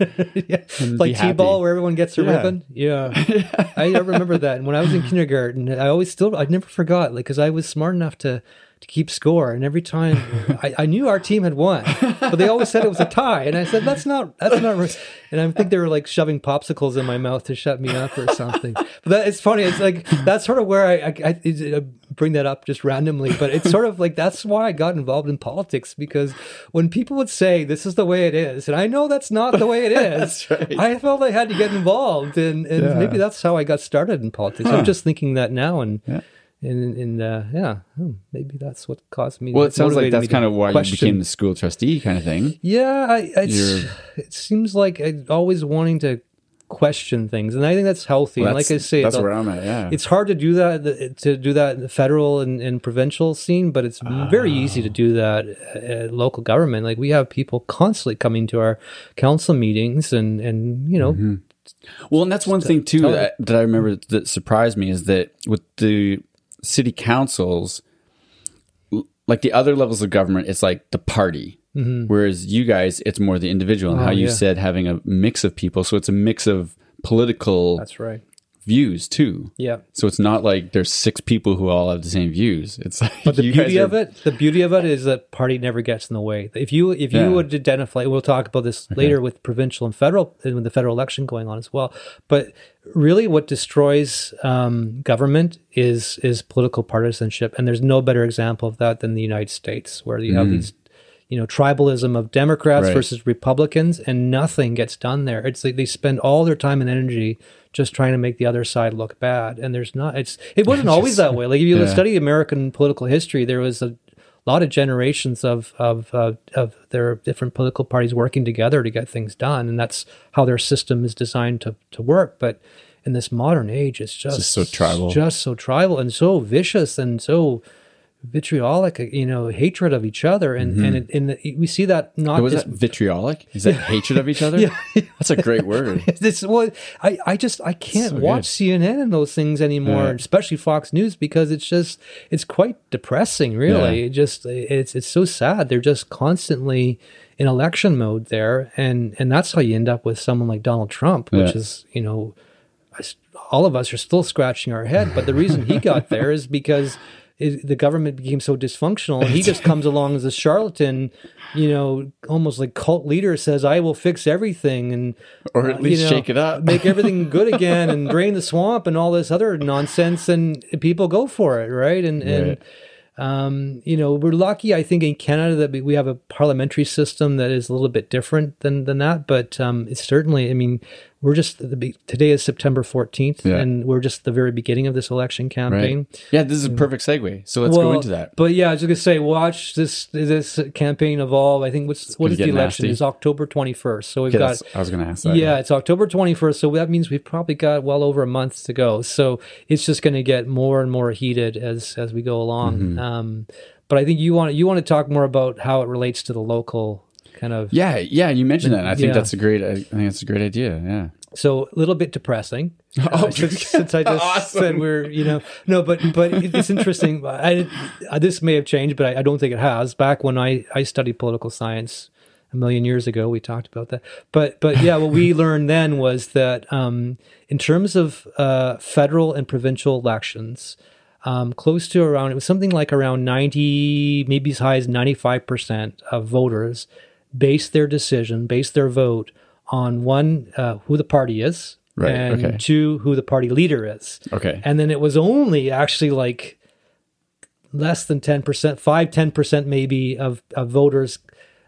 yeah. and like t-ball where everyone gets a Yeah. ribbon yeah i remember that and when i was in kindergarten i always still i never forgot like because i was smart enough to to keep score and every time I, I knew our team had won but they always said it was a tie and i said that's not that's not right and i think they were like shoving popsicles in my mouth to shut me up or something but that it's funny it's like that's sort of where i i, I, bring that up just randomly but it's sort of like that's why i got involved in politics because when people would say this is the way it is and i know that's not the way it is right. I felt I had to get involved, and, and Yeah. maybe that's how I got started in politics. I'm just thinking that now, and Yeah. And, and uh, yeah, hmm, maybe that's what caused me. Well, it sounds like that's kind of why question. you became the school trustee kind of thing. Yeah, I, it seems like I always wanting to question things, and I think that's healthy. and like I say, that's where I'm at. Yeah. it's hard to do that to do that in the federal and, and provincial scene, but it's very easy to do that at local government. Like we have people constantly coming to our council meetings, and and you know, Mm-hmm. Well, and that's one thing too that, that I remember that surprised me is that with the city councils, like the other levels of government, it's like the party. Whereas you guys, it's more the individual, and Mm-hmm. Oh, how you yeah. said having a mix of people. So it's a mix of political that's right. Views too. Yeah. So it's not like there's six people who all have the same views. It's like But the beauty are- of it, the beauty of it is that party never gets in the way. If you if you Yeah. would identify, we'll talk about this later with provincial and federal, and with the federal election going on as well. But really, what destroys um, government is is political partisanship, and there's no better example of that than the United States, where you have these. You know, tribalism of Democrats. Right. versus Republicans, and nothing gets done there. It's like they spend all their time and energy just trying to make the other side look bad, and there's not. It's it wasn't always that way. Like if you Yeah. study American political history, there was a lot of generations of of uh, of their different political parties working together to get things done, and that's how their system is designed to to work. But in this modern age, it's just, just so tribal. just so tribal and so vicious and so vitriolic. You know, hatred of each other, and mm-hmm. and it, and it, we see that not was just that vitriolic? Is that hatred of each other? Yeah. That's a great word. this well I, I just I can't So watch CNN and those things anymore, Yeah. especially Fox News because it's just it's quite depressing really. Yeah. It just it's it's so sad. They're just constantly in election mode there and and that's how you end up with someone like Donald Trump, which Yeah. is, you know, all of us are still scratching our head, but the reason he got there is because the government became so dysfunctional, and he just comes along as a charlatan, you know, almost like cult leader says, "I will fix everything," and Or at uh, least shake it up. make everything good again, and drain the swamp, and all this other nonsense, and people go for it, right? And and um, you know, we're lucky, I think, in Canada that we- we have a parliamentary system that is a little bit different than than that. But um, it's certainly, I mean, we're just the today is September fourteenth, Yeah. and we're just the very beginning of this election campaign. Right. Yeah, this is a perfect segue. So let's go into that. But yeah, I was just gonna say, watch this this campaign evolve. I think what's what gonna the election? nasty. Is October twenty first. So we've got I was going to ask that. yeah, it's October 21st. So that means we've probably got well over a month to go. So it's just going to get more and more heated as as we go along. Mm-hmm. Um, but I think you want you want to talk more about how it relates to the local kind of. Yeah, yeah, you mentioned that. I think Yeah. that's a great. I think that's a great idea. Yeah. So a little bit depressing. Oh, Uh, since, since I just said we're you know no, but but it's interesting. I, I this may have changed, but I, I don't think it has. Back when I I studied political science a million years ago, we talked about that. But but yeah, what we learned then was that um, in terms of uh, federal and provincial elections. Um, close to around, it was something like around 90, maybe as high as 95% of voters base their decision, base their vote on one, uh, who the party is, Right, and okay. two, who the party leader is. Okay. And then it was only actually like less than 10%, 5, 10% maybe of, of voters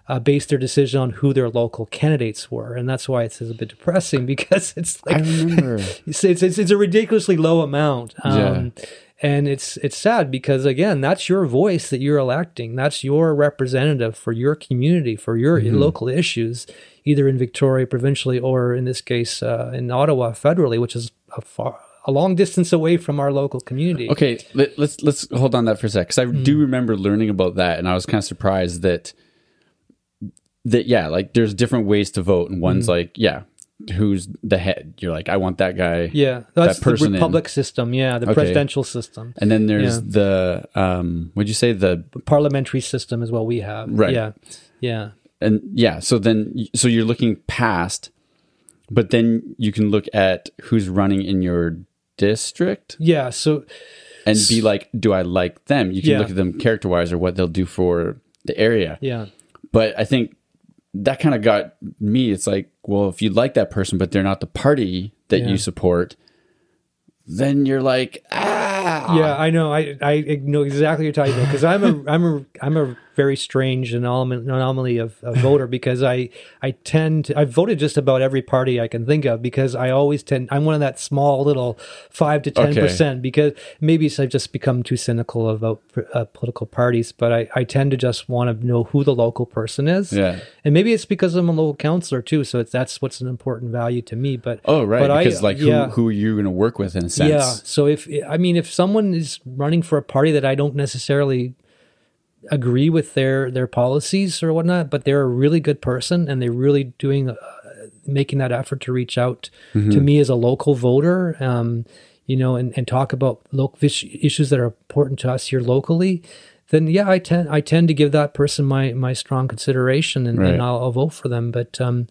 uh, based their decision on who their local candidates were. And that's why it's a bit depressing because it's I like, remember. it's, it's, it's, it's a ridiculously low amount. Um, And it's it's sad because again, that's your voice that you're electing. That's your representative for your community, for your Mm-hmm. local issues, either in Victoria provincially or in this case uh, in Ottawa federally, which is a far a long distance away from our local community. Okay, let, let's let's hold on that for a sec because I Hmm. do remember learning about that, and I was kind of surprised that that yeah, like there's different ways to vote, and one's like yeah, who's the head? You're like I want that guy. Yeah, that's That person the in. system. Yeah, the Okay. presidential system. and then there's Yeah. the um, what'd you say the Parliamentary system is what we have. Right. Yeah. Yeah. and yeah, so then so you're looking past, but then you can look at who's running in your district Yeah. So and be like, do I like them? You can Yeah. look at them character wise or what they'll do for the area. yeah. But I think that kind of got me. It's like, well, if you like that person, but they're not the party that Yeah. you support, then you're like, ah, Yeah, I know. I I know exactly what you're talking about because I'm a I'm a I'm a very strange anomaly, anomaly of, of voter because I I tend to I've voted just about every party I can think of because I always tend I'm one of that small little five to ten percent because maybe I've just become too cynical about uh, political parties, but I, I tend to just want to know who the local person is. Yeah. and maybe it's because I'm a local counselor too, so it's that's what's an important value to me. But Oh, right. but because I, like, who, yeah. who are you going to work with in a sense? Yeah. So if I mean, if someone is running for a party that I don't necessarily agree with their their policies or whatnot, but they're a really good person and they're really doing uh, making that effort to reach out to me as a local voter, um, you know, and, and talk about local issues that are important to us here locally. Then yeah, I tend I tend to give that person my my strong consideration and, Right. and I'll, I'll vote for them. But um,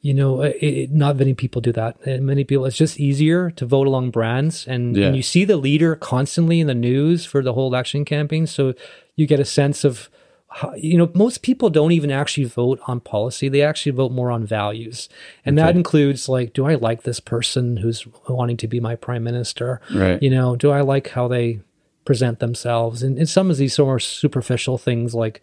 you know, it, it, not many people do that. And many people, it's just easier to vote along brands. And, Yeah. and you see the leader constantly in the news for the whole election campaign. So you get a sense of, how, you know, most people don't even actually vote on policy. They actually vote more on values. And that includes like, do I like this person who's wanting to be my prime minister? Right. You know, do I like how they present themselves? And, and some of these more superficial things like,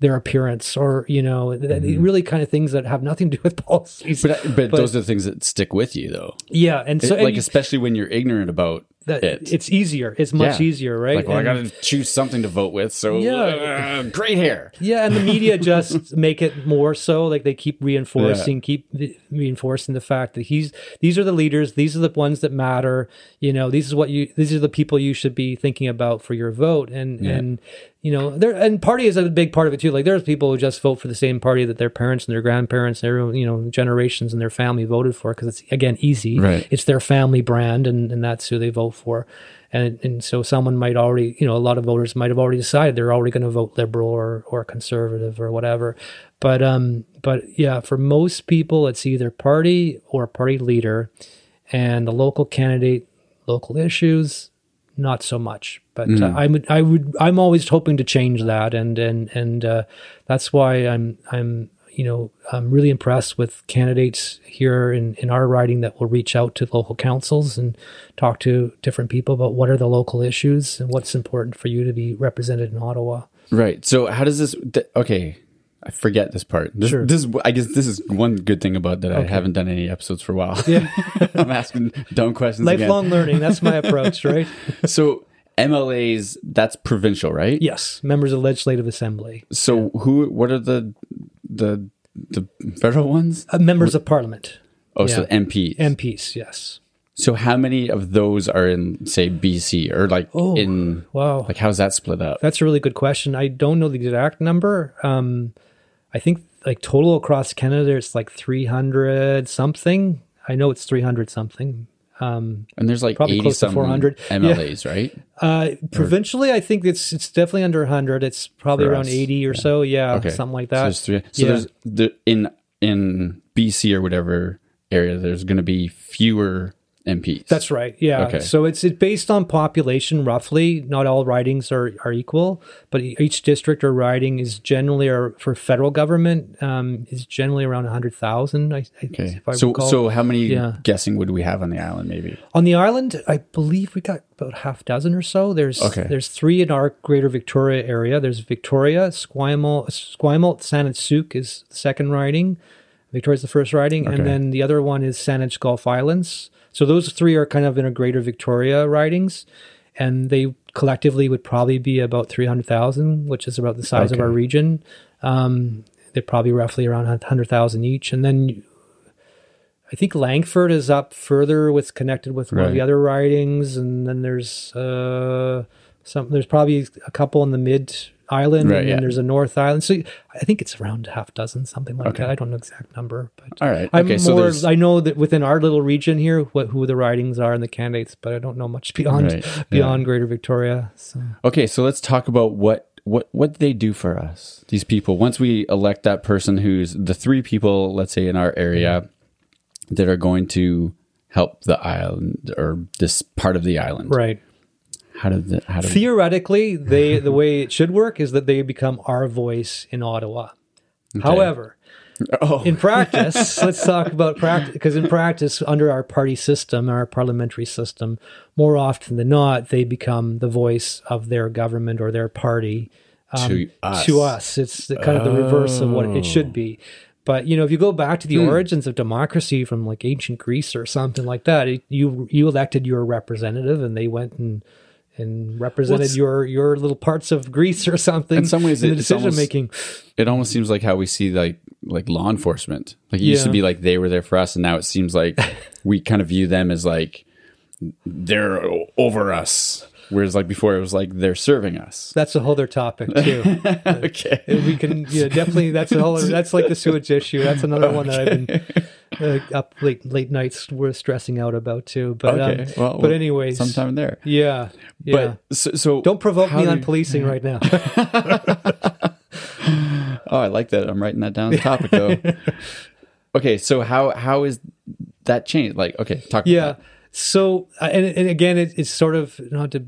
their appearance or you know th- mm-hmm. really kind of things that have nothing to do with policies But, but, those are the things that stick with you, though. yeah and so It- like, and especially when you're ignorant about that, it. it's easier it's much Yeah. easier right like, well, I got to choose something to vote with. So, Yeah. uh, great hair. yeah and the media just make it more so like they keep reinforcing keep re- reinforcing the fact that he's these are the leaders these are the ones that matter you know these is what you these are the people you should be thinking about for your vote and and you know there and party is a big part of it too. Like there's people who just vote for the same party that their parents and their grandparents and everyone you know generations and their family voted for because it's again easy. Right. it's their family brand and, and that's who they vote for. And and so someone might already you know a lot of voters might have already decided they're already going to vote liberal or or conservative or whatever. But um but yeah for most people it's either party or party leader and the local candidate local issues not so much but uh, I would I would I'm always hoping to change that and and and uh, that's why I'm I'm you know I'm really impressed with candidates here in in our riding that will reach out to local councils and talk to different people about what are the local issues and what's important for you to be represented in Ottawa. Right. So, how does this? Th- okay, I forget this part. This, Sure. this is, I guess, this is one good thing about that. I haven't done any episodes for a while. Yeah. I'm asking dumb questions. again. Lifelong learning, that's my approach, right? So, MLAs, that's provincial, right? Yes, members of legislative assembly, So, who? What are the the the federal ones? uh, members of parliament, Oh, so yeah. MPs. MPs. Yes. so, how many of those are in, say, BC or like Oh, in? Wow. Like, how's that split up? That's a really good question. I don't know the exact number. Um, I think like total across Canada, it's like 300 something. I know it's 300 something. And there's like Probably close to 400. MLAs, right? Uh, provincially, I think it's it's definitely under 100. It's probably around us, 80 or so. Yeah, Okay, something like So that. there's three. So Yeah. there's the in in BC or whatever area. There's going to be fewer MPs. That's right. Yeah. Okay. So it's it's based on population roughly. Not all ridings are, are equal, but each district or riding is generally or for federal government um, is generally around hundred thousand. I, I, okay. if I So recall. so how many Yeah. guessing would we have on the island? Maybe. On the island, I believe we got about half dozen or so. There's Okay. there's three in our Greater Victoria area. There's Victoria, Squamish, Squamish, Saanich is the second riding. Victoria's the first riding, Okay. and then the other one is Saanich Gulf Islands. So those three are kind of in a Greater Victoria ridings, and they collectively would probably be about three hundred thousand, which is about the size of our region. Um, they're probably roughly around hundred thousand each, and then I think Langford is up further with connected with one of the other ridings, and then there's uh, some. There's probably a couple in the mid island, Right, and then yeah. there's a north island. So I think it's around a half dozen, something like Okay. that. I don't know the exact number, but All right. I'm okay. So more. there's I know that within our little region here, what who the ridings are and the candidates, but I don't know much beyond Right, yeah. beyond Greater Victoria. So okay. So let's talk about what what what they do for us. These people. Once we elect that person, who's the three people, let's say in our area, that are going to help the island or this part of the island. right. How did the, how do theoretically they the way it should work is that they become our voice in ottawa however Oh. in practice let's talk about practice because in practice under our party system our parliamentary system more often than not they become the voice of their government or their party um, to us. to us. It's the, kind of the reverse of what it should be. But you know, if you go back to the hmm. origins of democracy from like ancient Greece or something like that, it, you you elected your representative, and they went and and represented What's- your your little parts of Greece or something. In some ways, in the decision almost- making. It almost seems like how we see like like law enforcement. Like it used to be like they were there for us, and now it seems like we kind of view them as like they're over us. Whereas like before, it was like they're serving us. That's a whole other topic too. Uh, okay. We can yeah definitely that's a whole other, that's like the sewage issue. That's another one that I've been uh, up late late nights we're stressing out about too. But Okay. um, well, but anyways, sometime there. yeah, yeah. But so, so Don't provoke me do on you- policing right now. Oh, I like that. I'm writing that down. The topic though. okay, so how how is that changed? Like, okay, talk. yeah. So uh, and and again, it, it's sort of not to.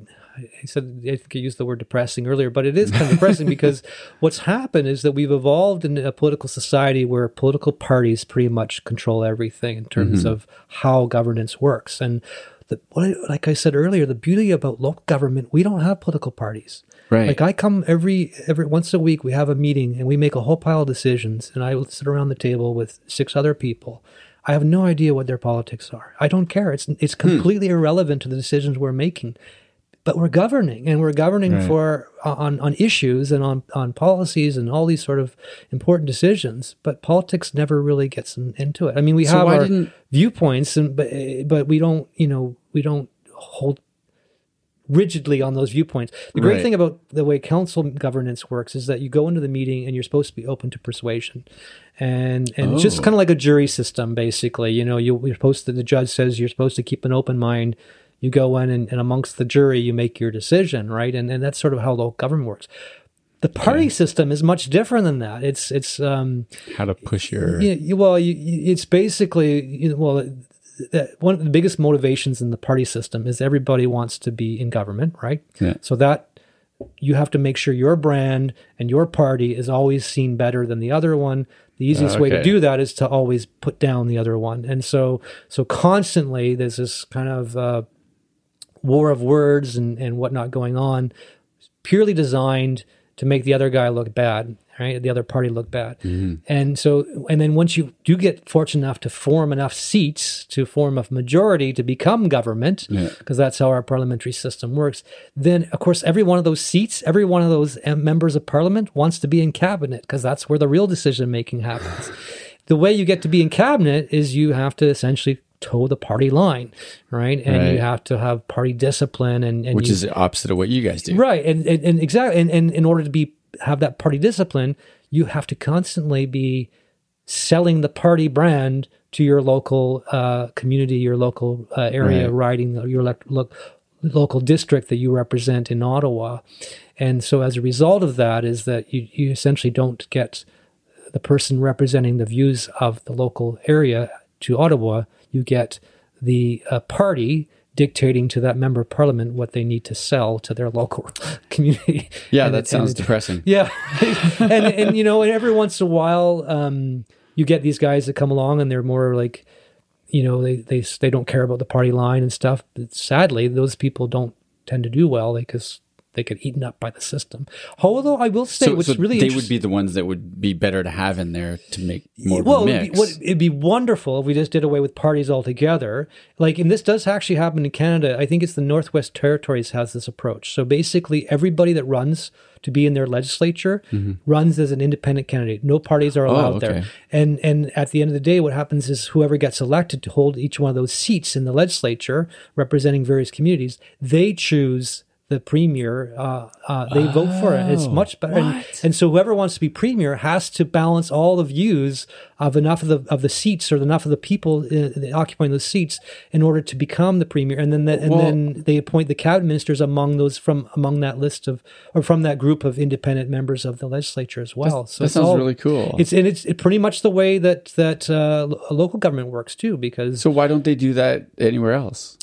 I said I think I used the word depressing earlier, but it is kind of depressing because what's happened is that we've evolved in a political society where political parties pretty much control everything in terms Mm-hmm. of how governance works. And the, what I- like I said earlier, the beauty about local government, we don't have political parties. Right. Like I come every every once a week, we have a meeting and we make a whole pile of decisions, and I will sit around the table with six other people. I have no idea what their politics are. I don't care. It's it's Hmm. completely irrelevant to the decisions we're making. But we're governing, and we're governing Right. for uh, on on issues and on on policies and all these sort of important decisions. But politics never really gets in, into it. I mean, we So have our didn't- viewpoints, and but eh, but we don't, you know, we don't hold rigidly on those viewpoints. The great Right. thing about the way council governance works is that you go into the meeting and you're supposed to be open to persuasion. And and it's just Oh. kind of like a jury system basically. You know, you, you're supposed to the judge says you're supposed to keep an open mind. You go in and, and amongst the jury you make your decision, right? And and that's sort of how local government works. The party system is much different than that. It's it's um How to push your yeah, you, well, you, you- it's basically you know, well, one of the biggest motivations in the party system is everybody wants to be in government, right? Yeah. So that you have to make sure your brand and your party is always seen better than the other one. The easiest way to do that is to always put down the other one, and so so constantly there's this kind of uh, war of words and and whatnot going on, purely designed to make the other guy look bad, right? The other party look bad. And so, and then once you do get fortunate enough to form enough seats to form a majority to become government, because that's how our parliamentary system works, then of course, every one of those seats, every one of those um, members of parliament wants to be in cabinet because that's where the real decision making happens. the way you get to be in cabinet is you have to essentially toe the party line, right? And Right. you have to have party discipline and, and which you- is the opposite of what you guys do. right and and, and exactly and, and in order to be have that party discipline you have to constantly be selling the party brand to your local uh, community your local uh, area Right. riding your lo- local district that you represent in ottawa and so as a result of that is that you, you essentially don't get the person representing the views of the local area to Ottawa, you get the uh, party dictating to that member of parliament what they need to sell to their local community. Yeah, And that sounds and depressing. yeah, and and you know, and every once in a while, um, you get these guys that come along and they're more like, you know, they they they don't care about the party line and stuff. But sadly, those people don't tend to do well because they get eaten up by the system. Although I will say, So, what's so really they would be the ones that would be better to have in there to make more well, it'd be, what, it'd be wonderful if we just did away with parties altogether. Like, and this does actually happen in Canada. I think it's the Northwest Territories has this approach. So basically, everybody that runs to be in their legislature runs as an independent candidate. No parties are allowed Mm-hmm. Oh, okay. there. And and at the end of the day, what happens is whoever gets elected to hold each one of those seats in the legislature, representing various communities, they choose. The premier, uh, uh, they vote for it. It's Oh, much better. And, and so whoever wants to be premier has to balance all the views of enough of the of the seats or enough of the people uh, occupying those seats in order to become the premier. And then the, and Well- then they appoint the cabinet ministers among those from among that list of or from that group of independent members of the legislature as well. so that it's sounds all- really cool. It's and it's pretty much the way that that uh, local government works too. Because so why don't they do that anywhere else?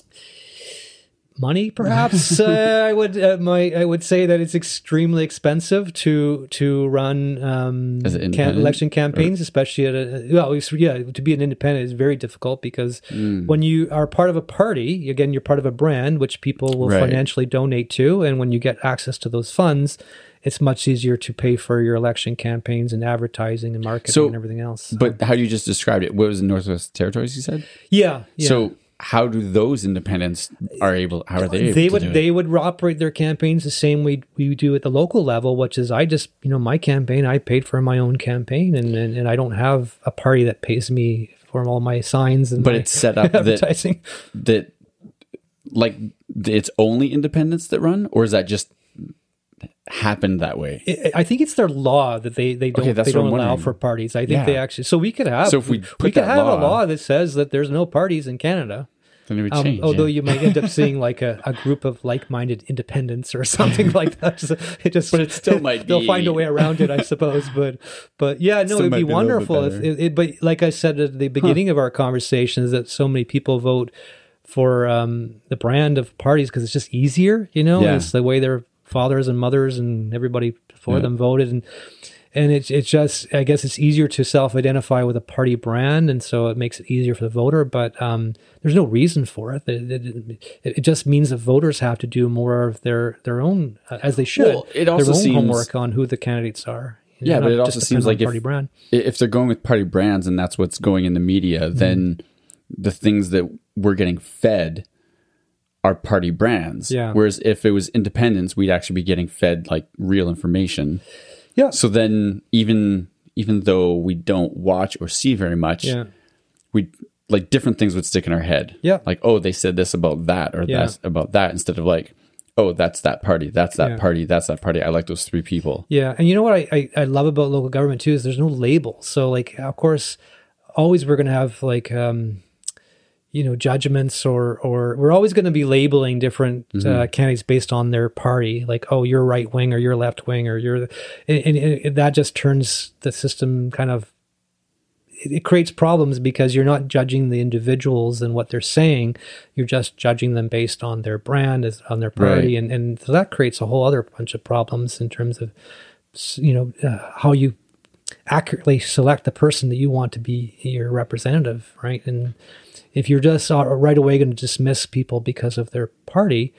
Money perhaps uh, i would uh, my i would say that it's extremely expensive to to run um As can, election campaigns especially at a well yeah to be an independent is very difficult because Hmm. when you are part of a party again you're part of a brand which people will Right. financially donate to and when you get access to those funds it's much easier to pay for your election campaigns and advertising and marketing So- and everything else But how you just described it, what was it, Northwest Territories? You said. yeah, yeah. So how do those independents are able? How are they? Able they to would they would operate their campaigns the same way we do at the local level, which is I just you know my campaign I paid for my own campaign and and, and I don't have a party that pays me for all my signs and But it's set up that that like it's only independents that run, or is that just happened that way? I- I think it's their law that they they don't Okay, they don't allow for parties. I think Yeah. they actually so we could have So if we we could have a law- law that says that there's no parties in Canada. Then it would Um, change. although yeah. you might end up seeing like a, a group of like-minded independents or something like that. Just- it just, But it still might they'll be- find a way around it, I suppose. But, but yeah, no, Still it'd be be a little bit wonderful if. It, it, but like I said at the beginning of our conversation, is that so many people vote for um, the brand of parties because it's just easier. You know, Yeah. it's the way their fathers and mothers and everybody before Yeah. them voted, and and it's it's just I guess it's easier to self-identify with a party brand, and so it makes it easier for the voter. But um, there's no reason for it. It, it. it just means that voters have to do more of their their own uh, as they should. Well, it also their own seems- homework on who the candidates are. You Yeah, know, but it also seems like if- brand. if they're going with party brands and that's what's going in the media, Mm-hmm. then the things that we're getting fed are party brands. Yeah. Whereas if it was independents, we'd actually be getting fed like real information. Yeah. So then even even though we don't watch or see very much, Yeah. we like different things would stick in our head. Yeah. Like, oh, they said this about that or Yeah. that's about that instead of like, oh, that's that party, that's that Yeah. party, that's that party. I like those three people. Yeah, and you know what I, I, I love about local government too is there's no label. So like, of course, always we're going to have like, um, you know, judgments or or we're always going to be labeling different uh, candidates based on their party. Like, oh, you're right wing or you're left wing or you're, and, and, and that just turns the system kind of. It, it creates problems because you're not judging the individuals and what they're saying. You're just judging them based on their brand, as on their party, Right. and and so that creates a whole other bunch of problems in terms of you know uh, how you accurately select the person that you want to be your representative right and if you're just right away going to dismiss people because of their party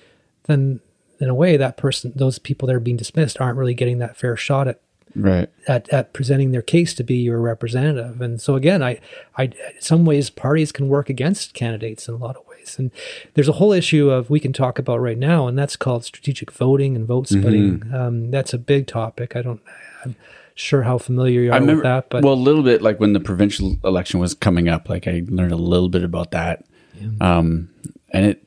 then in a way that person those people that are being dismissed aren't really getting that fair shot at Right. at, at presenting their case to be your representative. And so again, I, I, in some ways, parties can work against candidates in a lot of ways. And there's a whole issue of we can talk about right now, and that's called strategic voting and vote splitting. Um, that's a big topic. I don't, I'm sure how familiar you are I remember with that, but well, a little bit like when the provincial election was coming up. Like I learned a little bit about that, um, and it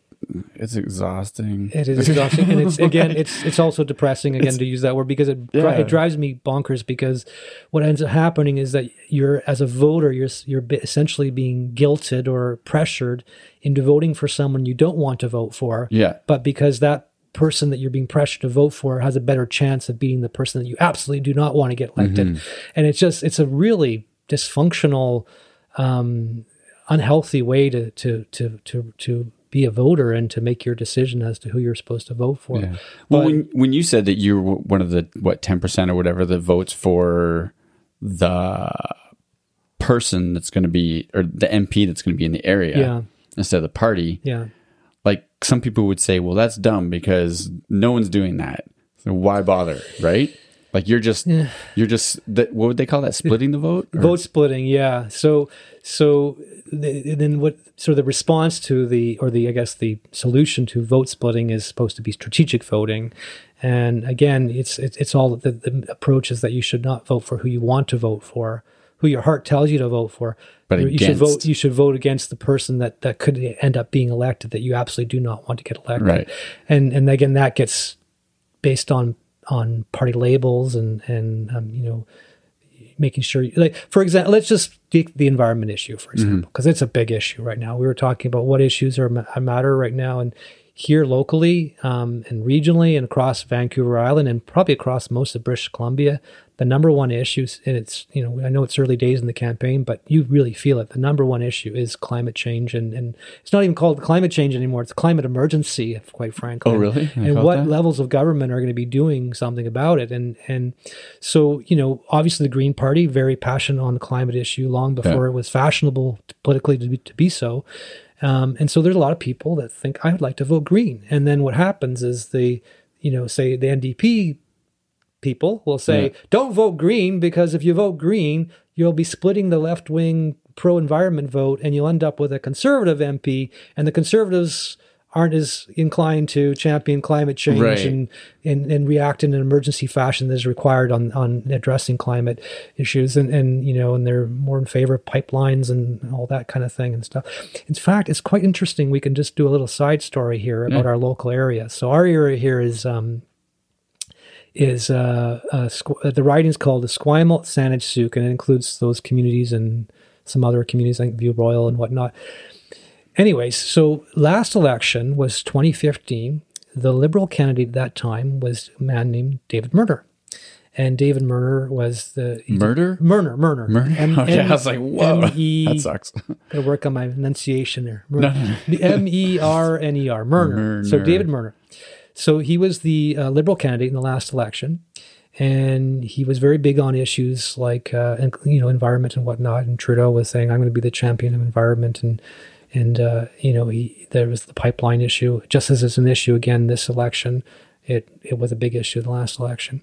it's exhausting. It is exhausting, and it's again, it's it's also depressing again to use that word because it Yeah. it drives me bonkers. Because what ends up happening is that you're as a voter, you're you're essentially being guilted or pressured into voting for someone you don't want to vote for. Yeah. but because that person that you're being pressured to vote for has a better chance of beating the person that you absolutely do not want to get elected, Mm-hmm. and it's just it's a really dysfunctional um, unhealthy way to to to to to be a voter and to make your decision as to who you're supposed to vote for. Yeah. Well, when when you said that you were one of the what ten percent or whatever that votes for the person that's going to be or the MP that's going to be in the area Yeah. instead of the party, Yeah. Some people would say, well, that's dumb because no one's doing that. So why bother, right? Like you're just you're just that. What would they call that? Splitting the vote? Or- Vote splitting, yeah. So, so the, then what? So the response to the, or the, I guess the solution to vote splitting is supposed to be strategic voting, and again, it's it's, it's all the, the approach is that you should not vote for who you want to vote for, who your heart tells you to vote for, But you should vote. against. You should vote against the person that that could end up being elected that you absolutely do not want to get elected, Right. And and again, that gets based on on party labels and and um, you know making sure like for example let's just take the environment issue for example because it's a big issue right now we were talking about what issues are ma- matter right now and here locally um, and regionally and across Vancouver Island and probably across most of British Columbia, the number one issue, and it's, you know, I know it's early days in the campaign, but you really feel it. The number one issue is climate change. And, and it's not even called climate change anymore. It's climate emergency, quite frankly. Oh, really? I And what that. levels of government are going to be doing something about it. And, and so, you know, obviously the Green Party, very passionate on the climate issue long before it was fashionable politically to be, to be so. Um, and so there's a lot of people that think I would like to vote green. And then what happens is the, you know, say the NDP people will say, Yeah. don't vote green because if you vote green, you'll be splitting the left wing pro environment vote and you'll end up with a conservative MP. And the conservatives aren't as inclined to champion climate change Right. and, and, and react in an emergency fashion that is required on, on addressing climate issues. And, and, you know, and they're more in favor of pipelines and all that kind of thing and stuff. In fact, it's quite interesting. We can just do a little side story here about our local area. So our area here is, um, is uh, uh, Squ- the riding is called the Esquimalt Saanich Sooke, and it includes those communities and some other communities like View Royal and whatnot. Anyways, so last election was 2015. The Liberal candidate at that time was a man named David Merner. And David Merner was the Murder? Merner, Merner. Murder? M- okay, M- I was like, whoa, M-E- that sucks. Gotta work on my enunciation there. The M E R N E R, Merner. So David Merner. So he was the uh, Liberal candidate in the last election, and he was very big on issues like uh, en- you know environment and whatnot. And Trudeau was saying, "I'm going to be the champion of environment," and and uh, you know he there was the pipeline issue, just as it's an issue again this election. It it was a big issue the last election,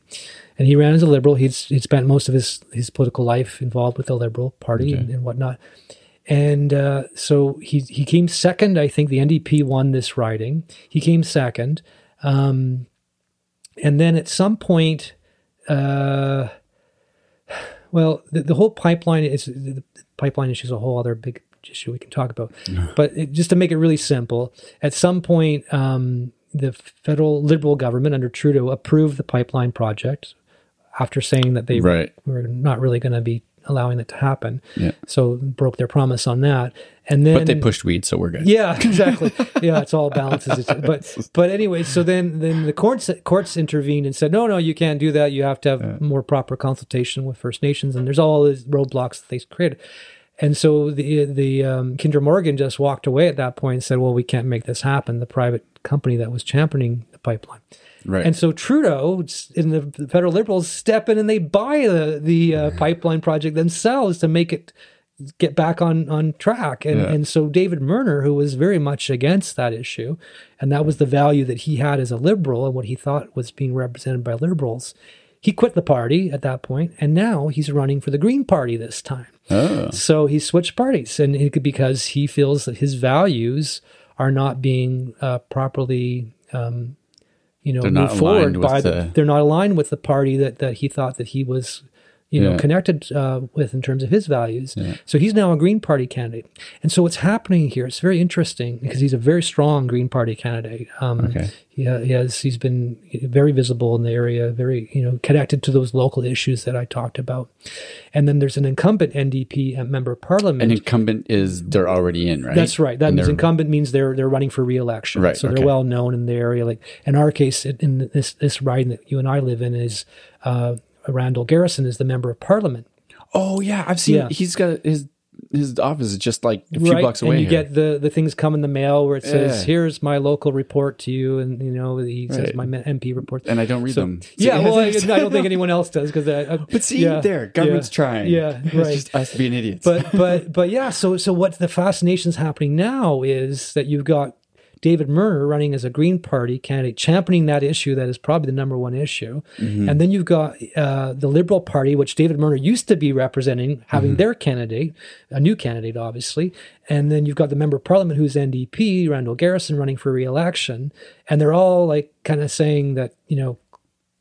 and he ran as a liberal. He'd he'd spent most of his his political life involved with the Liberal Party and, and whatnot. And uh, so he he came second. I think the NDP won this riding. He came second, um, and then at some point, uh, well, the, the whole pipeline is the pipeline issue is a whole other big issue we can talk about. But it, just to make it really simple, at some point, um, the federal Liberal government under Trudeau approved the pipeline project after saying that they Right. were not really going to be allowing it to happen. Yeah. So broke their promise on that, and then But they pushed weed, so we're good. yeah, exactly. yeah, it's all balances. It's- But but anyway, so then then the courts courts intervened and said, no, no, you can't do that. You have to have more proper consultation with First Nations, and there's all these roadblocks that they created. And so the the um, Kinder Morgan just walked away at that point and said, well, we can't make this happen. The private company that was championing the pipeline. Right. And so Trudeau and the, federal liberals step in and they buy the the uh, pipeline project themselves to make it get back on on track. And Yeah. and so David Merner, who was very much against that issue, and that was the value that he had as a liberal and what he thought was being represented by liberals. He quit the party at that point, and now he's running for the Green Party this time. oh. So he switched parties, and it could, because he feels that his values are not being uh, properly, um, you know, They're not forward by the, the- They're not aligned with the party that that he thought that he was, you know, Yeah. connected uh, with in terms of his values. So he's now a Green Party candidate, and so what's happening here? It's very interesting because he's a very strong Green Party candidate. Um, Okay. he, he, has, he's been very visible in the area, very you know connected to those local issues that I talked about. And then there's an incumbent NDP member of parliament. An incumbent is they're already in, right? That's right. That And means incumbent means they're they're running for reelection. Right, So okay. they're well known in the area. Like in our case, in- in this this riding that you and I live in is uh, Uh, Randall Garrison is the member of parliament. Oh yeah, I've seen. Yeah. He's got his his office is just like a few right. blocks away. and you here. get the the things come in the mail where it says, Yeah. "Here's my local report to you," and you know he says Right. my MP report. and I don't read So- them. yeah, well, I, I don't think anyone else does because But see, yeah, there, government's yeah, trying. Yeah, It's right. just us being idiots. but but but yeah so so what the fascination's happening now is that you've got David Merner running as a Green Party candidate, championing that issue that is probably the number one issue. And then you've got uh, the Liberal Party, which David Merner used to be representing, having their candidate, a new candidate, obviously. And then you've got the Member of Parliament who's NDP, Randall Garrison, running for re election. And they're all like kind of saying that, you know,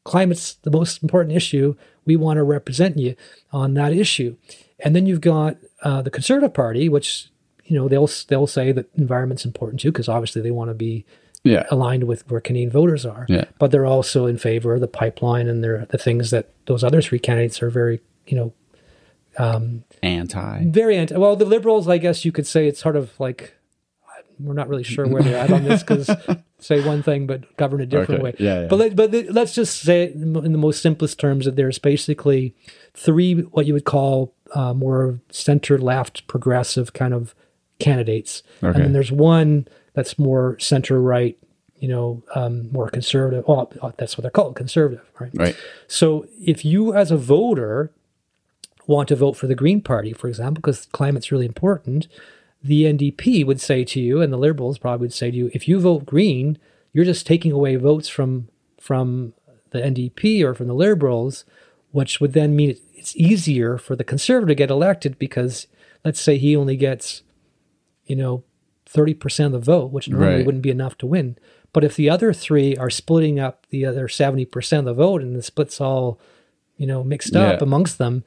climate's the most important issue. We want to represent you on that issue. And then you've got uh, the Conservative Party, which you know they'll they'll say that environment's important too, because obviously they want to be yeah, aligned with where Canadian voters are. Yeah. But they're also in favor of the pipeline and they're the things that those other three candidates are very you know anti. very anti. Well, the Liberals, I guess you could say it's sort of like we're not really sure where they're at on this because say one thing but govern a different Okay. way. Yeah, yeah. But let, but let's just say it in the most simplest terms that there's basically three what you would call uh, more center left progressive kind of candidates, Okay. and then there's one that's more center right. You know, um, more conservative. Well, that's what they're called, conservative, right? Right. So if you, as a voter, want to vote for the Green Party, for example, because climate's really important, the NDP would say to you, and the Liberals probably would say to you, if you vote Green, you're just taking away votes from from the NDP or from the Liberals, which would then mean it's easier for the Conservative to get elected because let's say he only gets, you know, thirty percent of the vote, which normally Right. wouldn't be enough to win. But if the other three are splitting up the other seventy percent of the vote, and the split's all, you know, mixed up amongst them,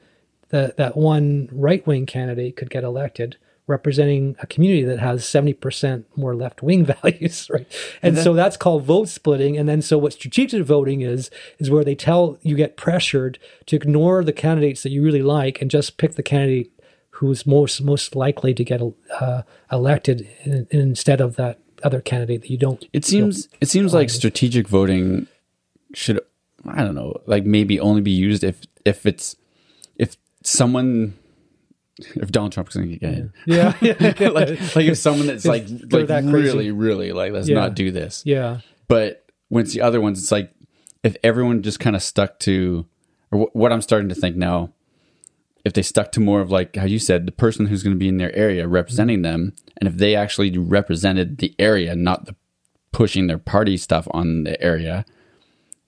that that one right wing candidate could get elected, representing a community that has seventy percent more left wing values, right? And so that's called vote splitting. And then so what strategic voting is is where they tell you get pressured to ignore the candidates that you really like and just pick the candidate who's most most likely to get uh, elected in, instead of that other candidate that you don't. It seems it seems like strategic voting should I don't know like maybe only be used if if it's if someone if Donald Trump's going to get in. Yeah, yeah, like like if someone that's like like that really really like let's Yeah. not do this. yeah, But when it's the other ones, it's like if everyone just kind of stuck to, or wh- what I'm starting to think now, if they stuck to more of like how you said, the person who's going to be in their area representing them, and if they actually represented the area, not the pushing their party stuff on the area,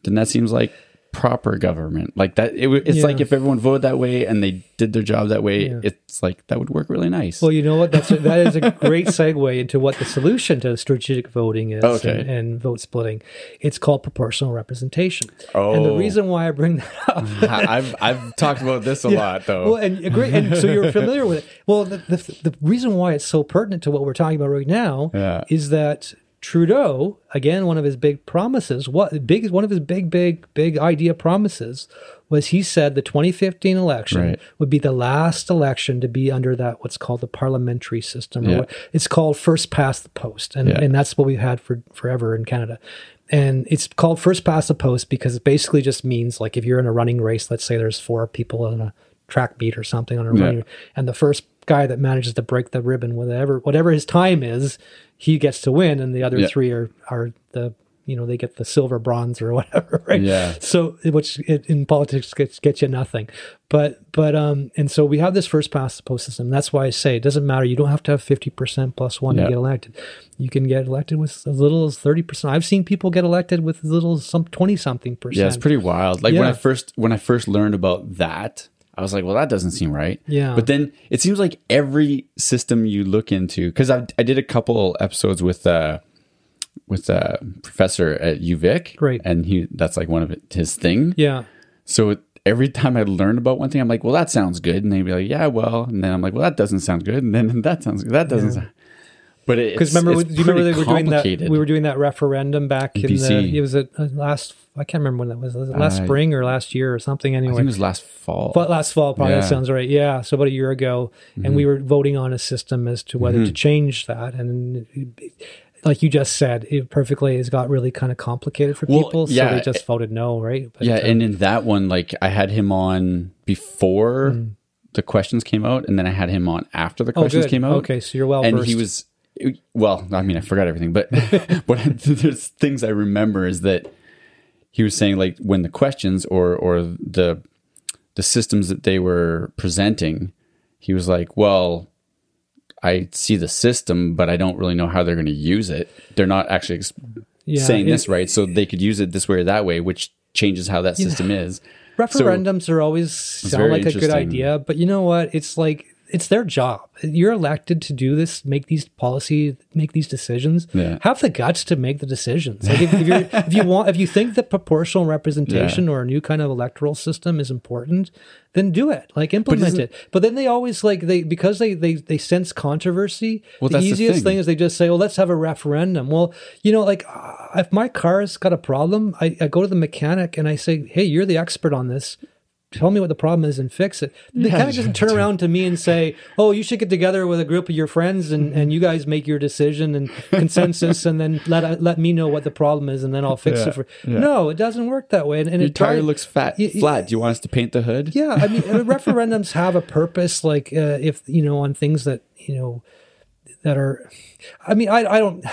then that seems like proper government. Like that, it, it's Yeah. like if everyone voted that way and they did their job that way, Yeah. it's like that would work really nice. Well, you know what? That's a, that is a great segue into what the solution to strategic voting is Okay. and, and vote splitting. It's called proportional representation. oh. And the Oh. reason why I bring that up I've I've talked about this a lot though. Well, and agree, and so you're familiar with it. Well, the, the the reason why it's so pertinent to what we're talking about right now Yeah. is that Trudeau, again, one of his big promises, what big one of his big, big, big idea promises was he said the 2015 election Right. would be the last election to be under that what's called the parliamentary system. Or Yeah. what, it's called first past the post, and Yeah. and that's what we've had for forever in Canada. And it's called first past the post because it basically just means like if you're in a running race, let's say there's four people in a track meet or something on a Yeah. running, and the first guy that manages to break the ribbon, whatever whatever his time is, he gets to win, and the other Yeah. three are are the you know they get the silver, bronze, or whatever, right? Yeah. So which it, in politics gets gets you nothing, but but um and so we have this first past the post system. That's why I say it doesn't matter. You don't have to have fifty percent plus one Yeah. to get elected. You can get elected with as little as thirty percent. I've seen people get elected with as little as some twenty something percent. Yeah, it's pretty wild. Like when I first when I first learned about that, I was like, well, that doesn't seem right. Yeah. But then it seems like every system you look into, because I I did a couple episodes with uh with a professor at UVic, Great. and he that's like one of his thing. Yeah. So every time I learned about one thing, I'm like, well, that sounds good, and they'd be like, yeah, well, and then I'm like, well, that doesn't sound good, and then that sounds good. that doesn't. sound... But it, Because remember, it's do you remember they were doing that? We were doing that referendum back in the. BC. It was a, a last. I can't remember when that was. Was last Uh, spring or last year or something? I think Anyway, it was last fall. but last fall probably Yeah. Mm-hmm. sounds right. Yeah, so about a year ago, and we were voting on a system as to whether to change that, and like you just said, it perfectly has got really kind of complicated for Well, people, so they just voted no, right? But, yeah, uh, and in that one, like I had him on before Mm. the questions came out, and then I had him on after the oh, questions good. came out. Okay, so you're well and he was well. I mean, I forgot everything, but but there's things I remember is that he was saying like when the questions or or the the systems that they were presenting, he was like, well. I see the system, but I don't really know how they're going to use it. They're not actually ex- Yeah, saying it- this right, so they could use it this way or that way, which changes how that system is. referendums are always sound like a good idea, but you know what? It's like it's their job. You're elected to do this, make these policy, make these decisions. Yeah. Have the guts to make the decisions. Like if, if, you're, if you want, if you think that proportional representation or a new kind of electoral system is important, then do it. Like implement isn't- it. But then they always like they because they they they sense controversy. Well, the that's the easiest thing. thing is they just say, "Well, let's have a referendum." Well, you know, like uh, if my car's got a problem, I, I go to the mechanic and I say, "Hey, you're the expert on this. Tell me what the problem is and fix it. They Yeah, kind of doesn't turn around to me and say, "Oh, you should get together with a group of your friends and, and you guys make your decision and consensus, and then let let me know what the problem is, and then I'll fix Yeah, it for." yeah. No, it doesn't work that way. And, and Your it tire looks fat, Y- y- flat. Do you want us to paint the hood? yeah, I mean, uh, referendums have a purpose. Like uh, if you know on things that you know that are, I mean, I I don't.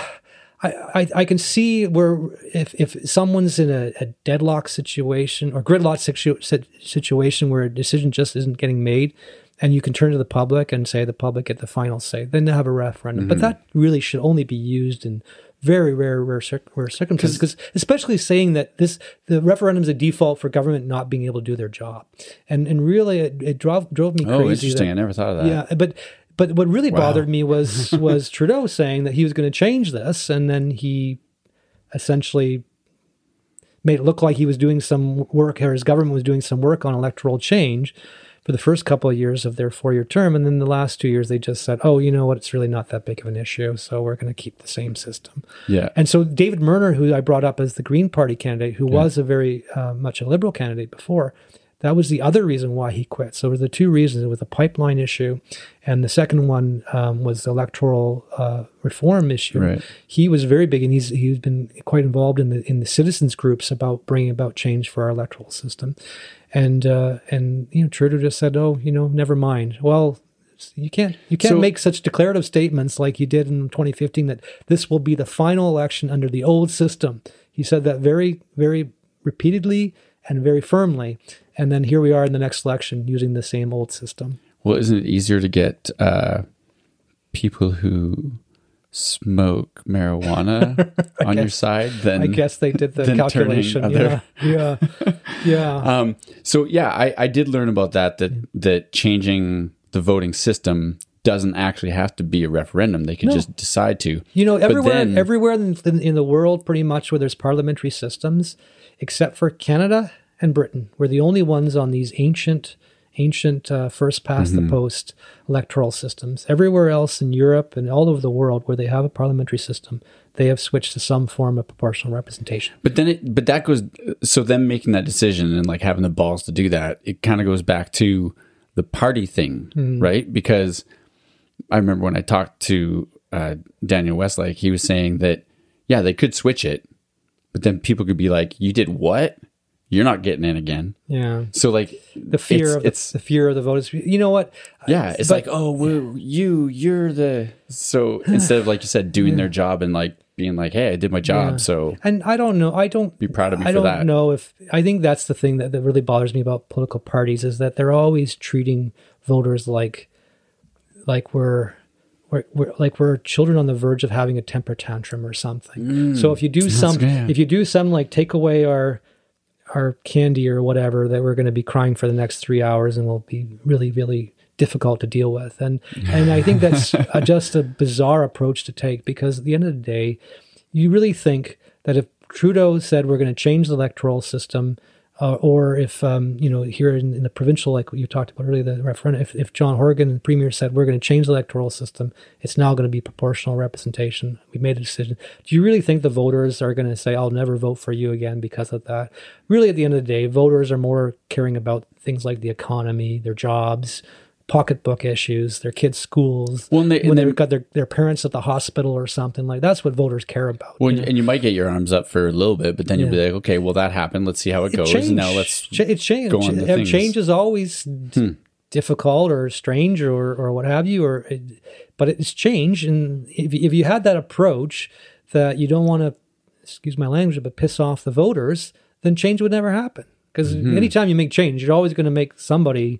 I, I, I can see where if, if someone's in a, a deadlock situation or gridlock situ, situation where a decision just isn't getting made, and you can turn to the public and say the public get the final say, then they have a referendum. But mm-hmm. that really should only be used in very rare, rare, rare circumstances. Because especially saying that this the referendum is a default for government not being able to do their job, and and really it, it drove drove me Oh, crazy. interesting. that- I never thought of that. yeah, but but what really Wow. bothered me was was Trudeau saying that he was going to change this, and then he essentially made it look like he was doing some work, or his government was doing some work on electoral change for the first couple of years of their four-year term, and then the last two years they just said, "Oh, you know what? It's really not that big of an issue, so we're going to keep the same system." Yeah. And so David Merner, who I brought up as the Green Party candidate, who was a very uh, much a liberal candidate before, that was the other reason why he quit. So there were the two reasons: it was a pipeline issue, and the second one um, was the electoral uh, reform issue. Right. He was very big, and he's he's been quite involved in the in the citizens groups about bringing about change for our electoral system. And uh, and you know Trudeau just said, "Oh, you know, never mind." Well. You can't you can't So- make such declarative statements like you did in 2015 that this will be the final election under the old system. He said that very very repeatedly and very firmly, and then here we are in the next election using the same old system. Well, isn't it easier to get uh, people who smoke marijuana on your side than I guess they did the calculation. other- Yeah, yeah, yeah. Um, so yeah, I, I did learn about that that that changing the voting system doesn't actually have to be a referendum. They could No. just decide to. You know, everywhere, then- everywhere in, in, in the world, pretty much where there's parliamentary systems, except for Canada and Britain, we're the only ones on these ancient, ancient uh, first past Mm-hmm. the post electoral systems. Everywhere else in Europe and all over the world where they have a parliamentary system, they have switched to some form of proportional representation. But then it, but that goes. So them making that decision and like having the balls to do that, it kind of goes back to the party thing, Mm-hmm. right? Because I remember when I talked to uh, Daniel Westlake, he was saying that yeah, they could switch it, but then people could be like, "You did what? You're not getting in again." Yeah, So like the fear it's, of the, it's the fear of the voters. You know what? yeah, it's But- like oh, we're you, you're the so instead of like you said, doing their job and like being like, "Hey, I did my job," Yeah. so And I don't know. I don't Be proud of me for that. I don't that. know if I think that's the thing that, that really bothers me about political parties is that they're always treating voters like like we're. We're, we're like we're children on the verge of having a temper tantrum or something. so if you do some, good. if you do some like take away our our candy or whatever, that we're going to be crying for the next three hours and we'll be really really difficult to deal with. And and I think that's a, just a bizarre approach to take because at the end of the day, you really think that if Trudeau said we're going to change the electoral system, uh, or if um, you know here in, in the provincial, like you talked about earlier, the referendum, if, if John Horgan, the premier, said we're going to change the electoral system, it's now going to be proportional representation. We made a decision. Do you really think the voters are going to say, "I'll never vote for you again" because of that? Really, at the end of the day, voters are more caring about things like the economy, their jobs. Pocketbook issues, their kids' schools, Well, they- when they've got their, their parents at the hospital or something like that's what voters care about. Well, you know? and you might get your arms up for a little bit, but then you'll be like, okay, well, that happened. Let's see how it, goes. change. Now let's Ch- it's change. go on. Hmm. change is always d- difficult or strange or or what have you. Or it, but it's change, and if if you had that approach that you don't want to, excuse my language, but piss off the voters, then change would never happen. Because Mm-hmm. anytime you make change, you're always going to make somebody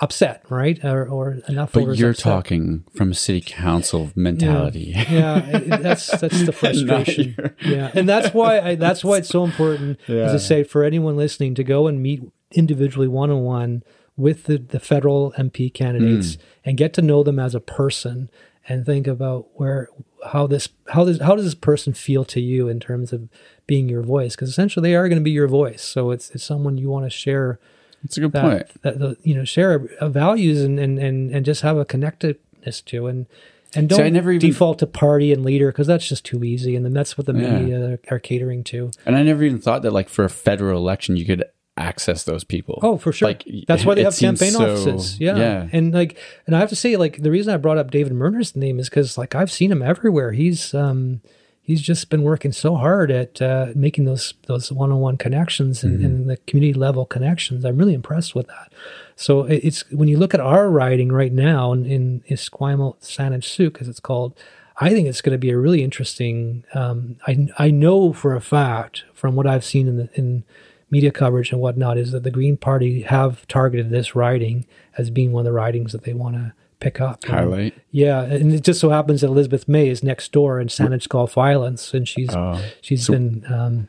upset, right? Or, or enough But you're upset. talking from a city council mentality. yeah, it- that's that's the frustration. yeah, and that's why I, that's why it's so important, as I say, for anyone listening to go and meet individually one on one with the, the federal MP candidates hmm. and get to know them as a person and think about where how this how does how does this person feel to you in terms of being your voice because essentially they are going to be your voice so it's it's someone you want to share That's a good that, point. that the, you know share values and, and and and just have a connectedness to and and don't I never even- default to party and leader because that's just too easy and then that's what the Yeah. media are catering to And I never even thought that, like, for a federal election, you could access those people. Oh, for sure. Like, That's why they have campaign so- offices. Yeah. yeah. And like, and I have to say, like, the reason I brought up David Merner's name is because, like, I've seen him everywhere. He's, um, he's just been working so hard at uh, making those those one on one connections and, Mm-hmm. and the community level connections. I'm really impressed with that. So it's when you look at our riding right now in, in Esquimalt Saanich Sooke, as it's called. I think it's going to be a really interesting. Um, I I know for a fact from what I've seen in the in media coverage and whatnot is that the Green Party have targeted this riding as being one of the ridings that they want to pick up. And- Highlight. yeah, and it just so happens that Elizabeth May is next door in Saanich Gulf Islands, and she's Oh. she's been um,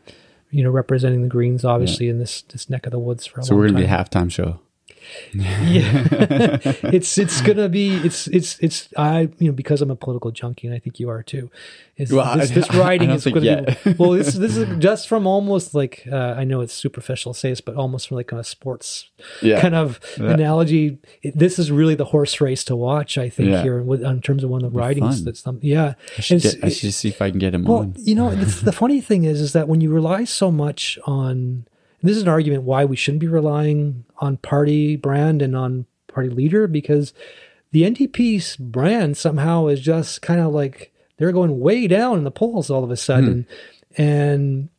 you know representing the Greens obviously in this this neck of the woods for a So long we're gonna time. be a halftime show. Yeah, it's it's gonna be it's it's it's I you know because I'm a political junkie and I think you are too. Is Well, this, this writing is to yet. be well. This this is just from almost like uh, I know it's superficial to say this, but almost from like a sports Yeah. kind of analogy. It, this is really the horse race to watch. I think Yeah. here with, in terms of one of the writings fun. that's some yeah. I should, get, I should see if I can get him well, on. you know, it's, the funny thing is, is that when you rely so much on, this is an argument why we shouldn't be relying on party brand and on party leader, because the NDP's brand somehow is just kind of like they're going way down in the polls all of a sudden, and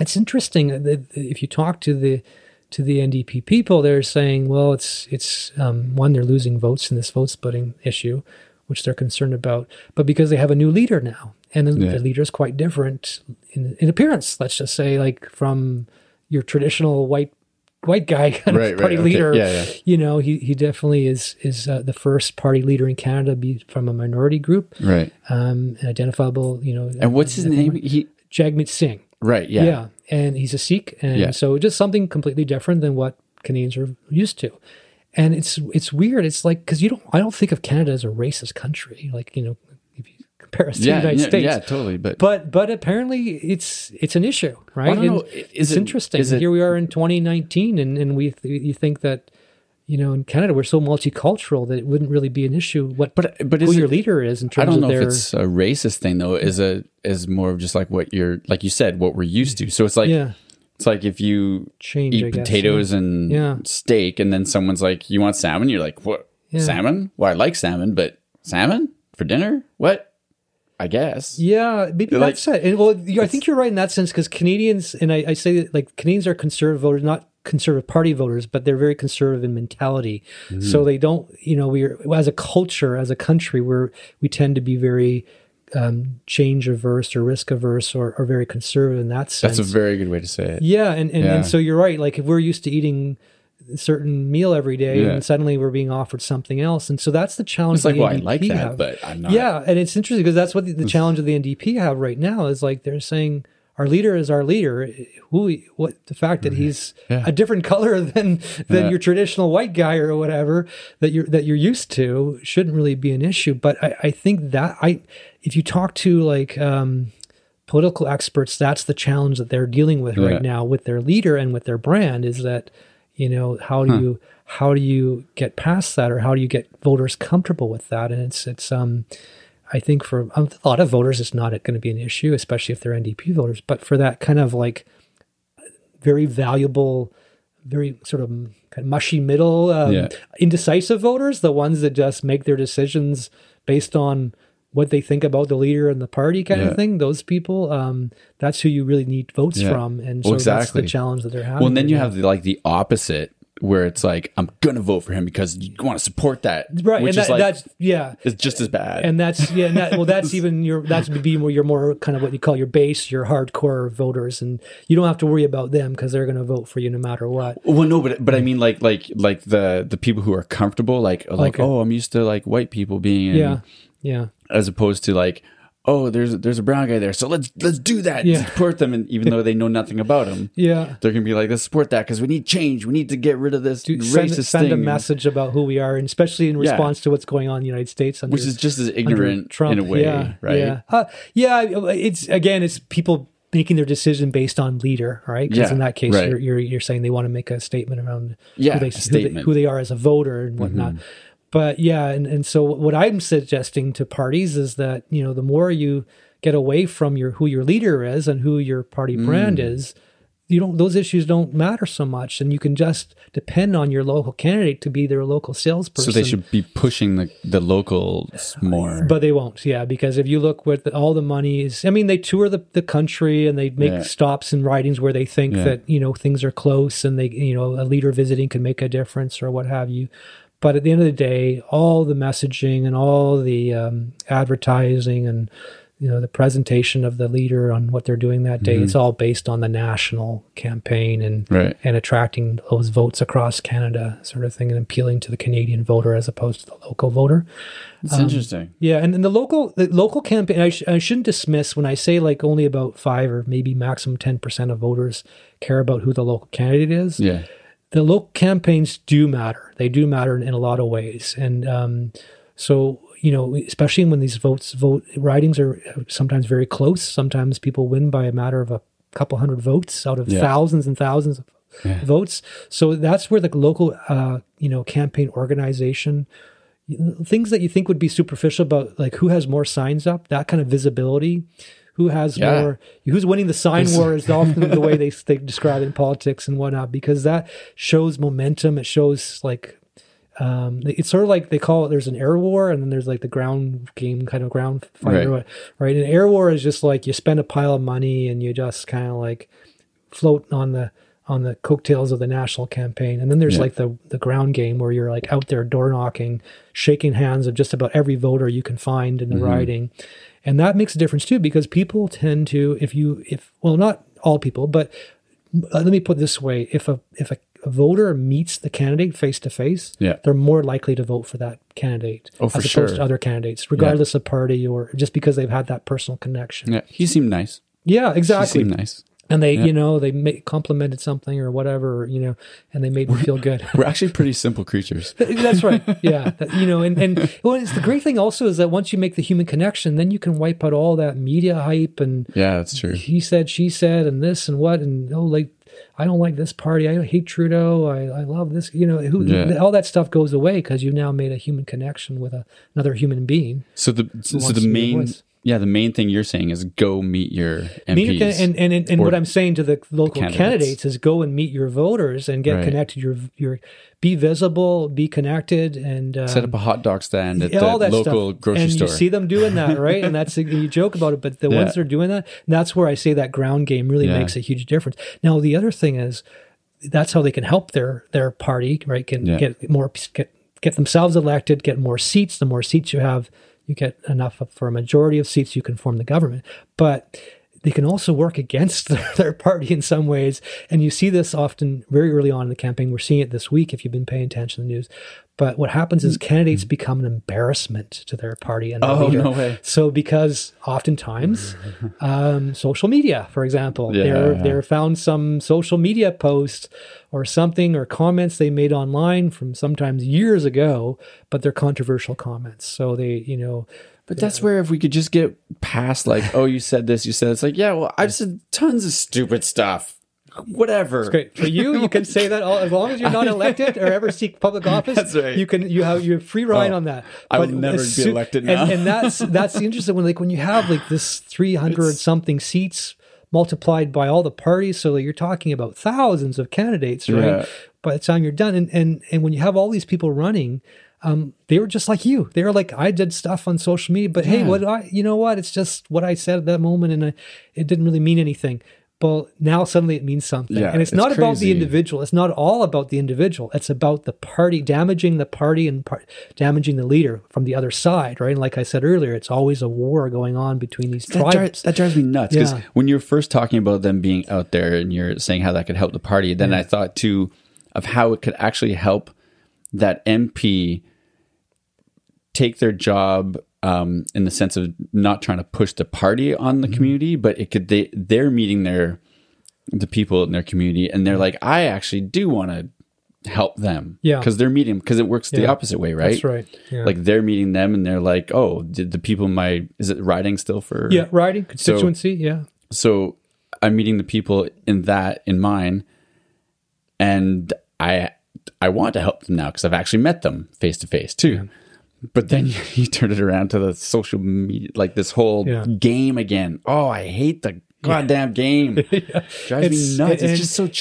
it's interesting that if you talk to the to the NDP people, they're saying, well, it's it's um, one they're losing votes in this vote splitting issue, which they're concerned about, but because they have a new leader now, and the, Yeah. the leader is quite different in, in appearance. Let's just say, like from your traditional white white guy kind Right, of right, party okay. leader. Yeah, yeah. You know, he he definitely is is uh, the first party leader in Canada be from a minority group, Right. um, and identifiable. You know, And what's his name? He Jagmeet Singh. right. Yeah. Yeah. and he's a Sikh, and Yeah. so just something completely different than what Canadians are used to. And it's it's weird. It's like because you don't I don't think of Canada as a racist country. Like you know, if you to Yeah. the United yeah, States. yeah, totally. But, But but apparently it's it's an issue, right? don't know. Is it's it- interesting. it- Here we are in 2019, and and we th- you think that you know in Canada we're so multicultural that it wouldn't really be an issue. What But- but who your it- leader is in terms. I don't know of if it's a racist thing though. Is a is more of just like what you're like you said what we're used to. So it's like yeah it's like if you change. Eat guess, potatoes and Yeah. steak, and then someone's like, "You want salmon?" You're like, "What Yeah. salmon? Well, I like salmon, but salmon for dinner? What? I guess." Yeah, maybe Like- that's it. And well, you- I think you're right in that sense because Canadians, and I, I say that like Canadians are conservative voters, not conservative party voters, but they're very conservative in mentality. Mm-hmm. So they don't, you know, we're as a culture, as a country, we're we tend to be very um, change averse or risk averse or, or very conservative in that sense. That's a very good way to say it. Yeah, and, and, Yeah. and so you're right. Like if we're used to eating certain meal every day, Yeah. and suddenly we're being offered something else, and so that's the challenge. It's like, well, I like that, have. but I'm not. Yeah, and it's interesting because that's what the, the challenge of the NDP have right now is like they're saying our leader is our leader. Who, what the fact that he's Yeah. a different color than than Yeah. your traditional white guy or whatever that you're that you're used to shouldn't really be an issue. But I, I think that I, if you talk to like um, political experts, that's the challenge that they're dealing with right now with their leader and with their brand is that you know how do you how do you get past that or how do you get voters comfortable with that and it's it's um I think for a lot of voters, it's not going to be an issue, especially if they're NDP voters. But for that kind of like very valuable, very sort of kind of mushy middle, um, Yeah. indecisive voters, the ones that just make their decisions based on what they think about the leader and the party kind Yeah. of thing, those people, um, that's who you really need votes Yeah. from. And so Well, that's the challenge that they're having. Well, and then you have the, like the opposite, where it's like, "I'm gonna vote for him because you want to support that," right, Which and is that, like that's yeah, it's just as bad. and that's yeah and that, well that's even your that's be more your more kind of what you call your base your hardcore voters and you don't have to worry about them because they're going to vote for you no matter what Well, no, but but I mean, like like like the the people who are comfortable, like like Okay. oh, I'm used to like white people being, in, yeah yeah as opposed to like oh, there's there's a brown guy there, so let's let's do that, Yeah. support them, and even though they know nothing about him, yeah they're gonna be like, let's support that because we need change, we need to get rid of this to send, racist send a thing, message about who we are and especially in Yeah. response to what's going on in the united states under, which is just as ignorant Trump. in a way, yeah, right? yeah uh, yeah it's again it's people making their decision based on leader right because Yeah, in that case right. you're, you're you're saying they want to make a statement around Yeah, who they, a who they. Mm-hmm. who they are as a voter and whatnot. But yeah, and, and so what I'm suggesting to parties is that, you know, the more you get away from your who your leader is and who your party brand Mm. is, you don't those issues don't matter so much and you can just depend on your local candidate to be their local salesperson So they should be pushing the the locals more. but they won't yeah because if you look with all the money is i mean they tour the, the country and they make Yeah. stops and ridings where they think Yeah. that you know things are close and they you know a leader visiting can make a difference or what have you but at the end of the day all the messaging and all the um, advertising and you know the presentation of the leader on what they're doing that day it's all based on the national campaign and Mm-hmm. Right. and attracting those votes across canada sort of thing and appealing to the canadian voter as opposed to the local voter It's interesting. yeah, and, and the local the local campaign I, sh- I shouldn't dismiss when I say like only about five or maybe maximum ten percent of voters care about who the local candidate is. Yeah. The local campaigns do matter. They do matter in, in a lot of ways, and um, so you know, especially when these votes vote writings are sometimes very close. Sometimes people win by a matter of a couple hundred votes out of Yeah. thousands and thousands of votes. So that's where the local, uh, you know, campaign organization things that you think would be superficial about like who has more signs up that kind of visibility who has Yeah. more who's winning the sign war is often the way they, they describe it in politics and whatnot because that shows momentum it shows like um, it's sort of like they call it there's an air war and then there's like the ground game kind of ground fight Right. right and air war is just like you spend a pile of money and you just kind of like float on the on the coattails of the national campaign. And then there's Yeah. like the the ground game where you're like out there door knocking, shaking hands of just about every voter you can find in the riding. And that makes a difference too because people tend to if you if well not all people, but uh, let me put it this way, if a if a, a voter meets the candidate face to face, Yeah. they're more likely to vote for that candidate Oh, for as opposed sure. to other candidates, regardless of party or just because they've had that personal connection. Yeah. He seemed nice. Yeah, exactly. He seemed nice. And they Yeah. you know they ma- complimented something or whatever you know and they made me feel good We're actually pretty simple creatures. that's right yeah that, you know and and well it's the great thing also is that once you make the human connection then you can wipe out all that media hype and Yeah, that's true. he said she said and this and what and oh like I don't like this party. I hate Trudeau. I, I love this. You know, who, Yeah. all that stuff goes away because you've now made a human connection with a, another human being. So the so, wants the to be a main. Yeah the main thing you're saying is go meet your MPs. Meet your, and and, and, and what I'm saying to the local candidates. candidates. is go and meet your voters and get Right. connected. Your your be visible, be connected, and um, set up a hot dog stand at yeah, the all that local stuff. grocery and store. you see them doing that, right? and that's you joke about it, but the Yeah. ones that are doing that, that's where I say that ground game really Yeah. makes a huge difference. Now the other thing is that's how they can help their their party, right? Can Yeah. get more get get themselves elected, get more seats. The more seats you have, you get enough for a majority of seats, you can form the government. But they can also work against their, party in some ways. And you see this often very early on in the campaign. We're seeing it this week if you've been paying attention to the news. But what happens is mm. candidates mm. become an embarrassment to their party and their Oh, leader. no way. So because oftentimes, um, social media, for example, they're Yeah. they're found some social media post or something or comments they made online from sometimes years ago, but they're controversial comments. So they, you know, but uh, that's where if we could just get past like, oh, you said this, you said it's like, yeah, well, I've said tons of stupid stuff. Whatever. Great for you. You can say that all, as long as you're not elected or ever seek public office. That's right. You can you have you have free ride Oh, on that. I will never be elected and, now. and that's that's the interesting when like when you have like this three hundred something seats multiplied by all the parties, so you're talking about thousands of candidates, right? Yeah. By the time you're done, and and and when you have all these people running. Um, they were just like you. They were like, I did stuff on social media, but hey, what I, you know what? It's just what I said at that moment, and I, it didn't really mean anything. But now suddenly it means something, Yeah, and it's, it's not about the individual. It's not all about the individual. It's about the party damaging the party and par- damaging the leader from the other side, right? And like I said earlier, it's always a war going on between these That, tribes. that drives me nuts because Yeah. when you're first talking about them being out there and you're saying how that could help the party, then I thought too of how it could actually help that MP take their job um, in the sense of not trying to push the party on Mm-hmm. the community, but it could they they're meeting their the people in their community and they're like, I actually do want to help them, Yeah. because they're meeting because it works the opposite way, right? That's right. Yeah. Like they're meeting them and they're like, oh, did the people in my is it riding still for yeah, riding constituency. yeah, so I'm meeting the people in that in mine, and I I want to help them now because I've actually met them face to face too. But then you, turn it around to the social media, like this whole Yeah. game again. Oh, I hate the goddamn game. Drives me nuts. It's, just so you know,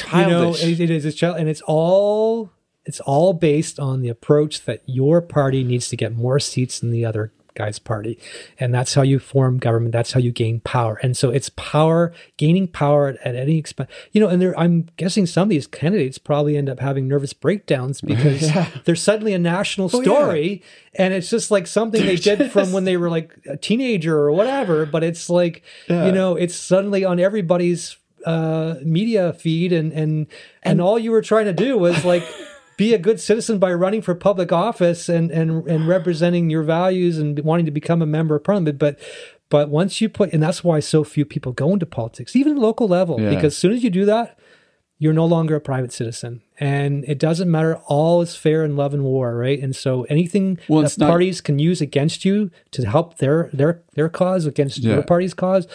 childish. it- it is it's child, and it's all it's all based on the approach that your party needs to get more seats than the other guy's party, and that's how you form government. That's how you gain power, and so it's power gaining power at, at any expense. You know, and there, I'm guessing some of these candidates probably end up having nervous breakdowns because they're suddenly a national Oh, yeah. story, and it's just like something they did from when they were like a teenager or whatever. But it's like you know, it's suddenly on everybody's uh media feed and and and all you were trying to do was like be a good citizen by running for public office and and and representing your values and wanting to become a member of parliament but but once you put and that's why so few people go into politics even local level Yeah. because as soon as you do that you're no longer a private citizen and it doesn't matter all is fair in love and war right and so anything Well, that it's not- parties can use against you to help their their their cause against Yeah. your party's cause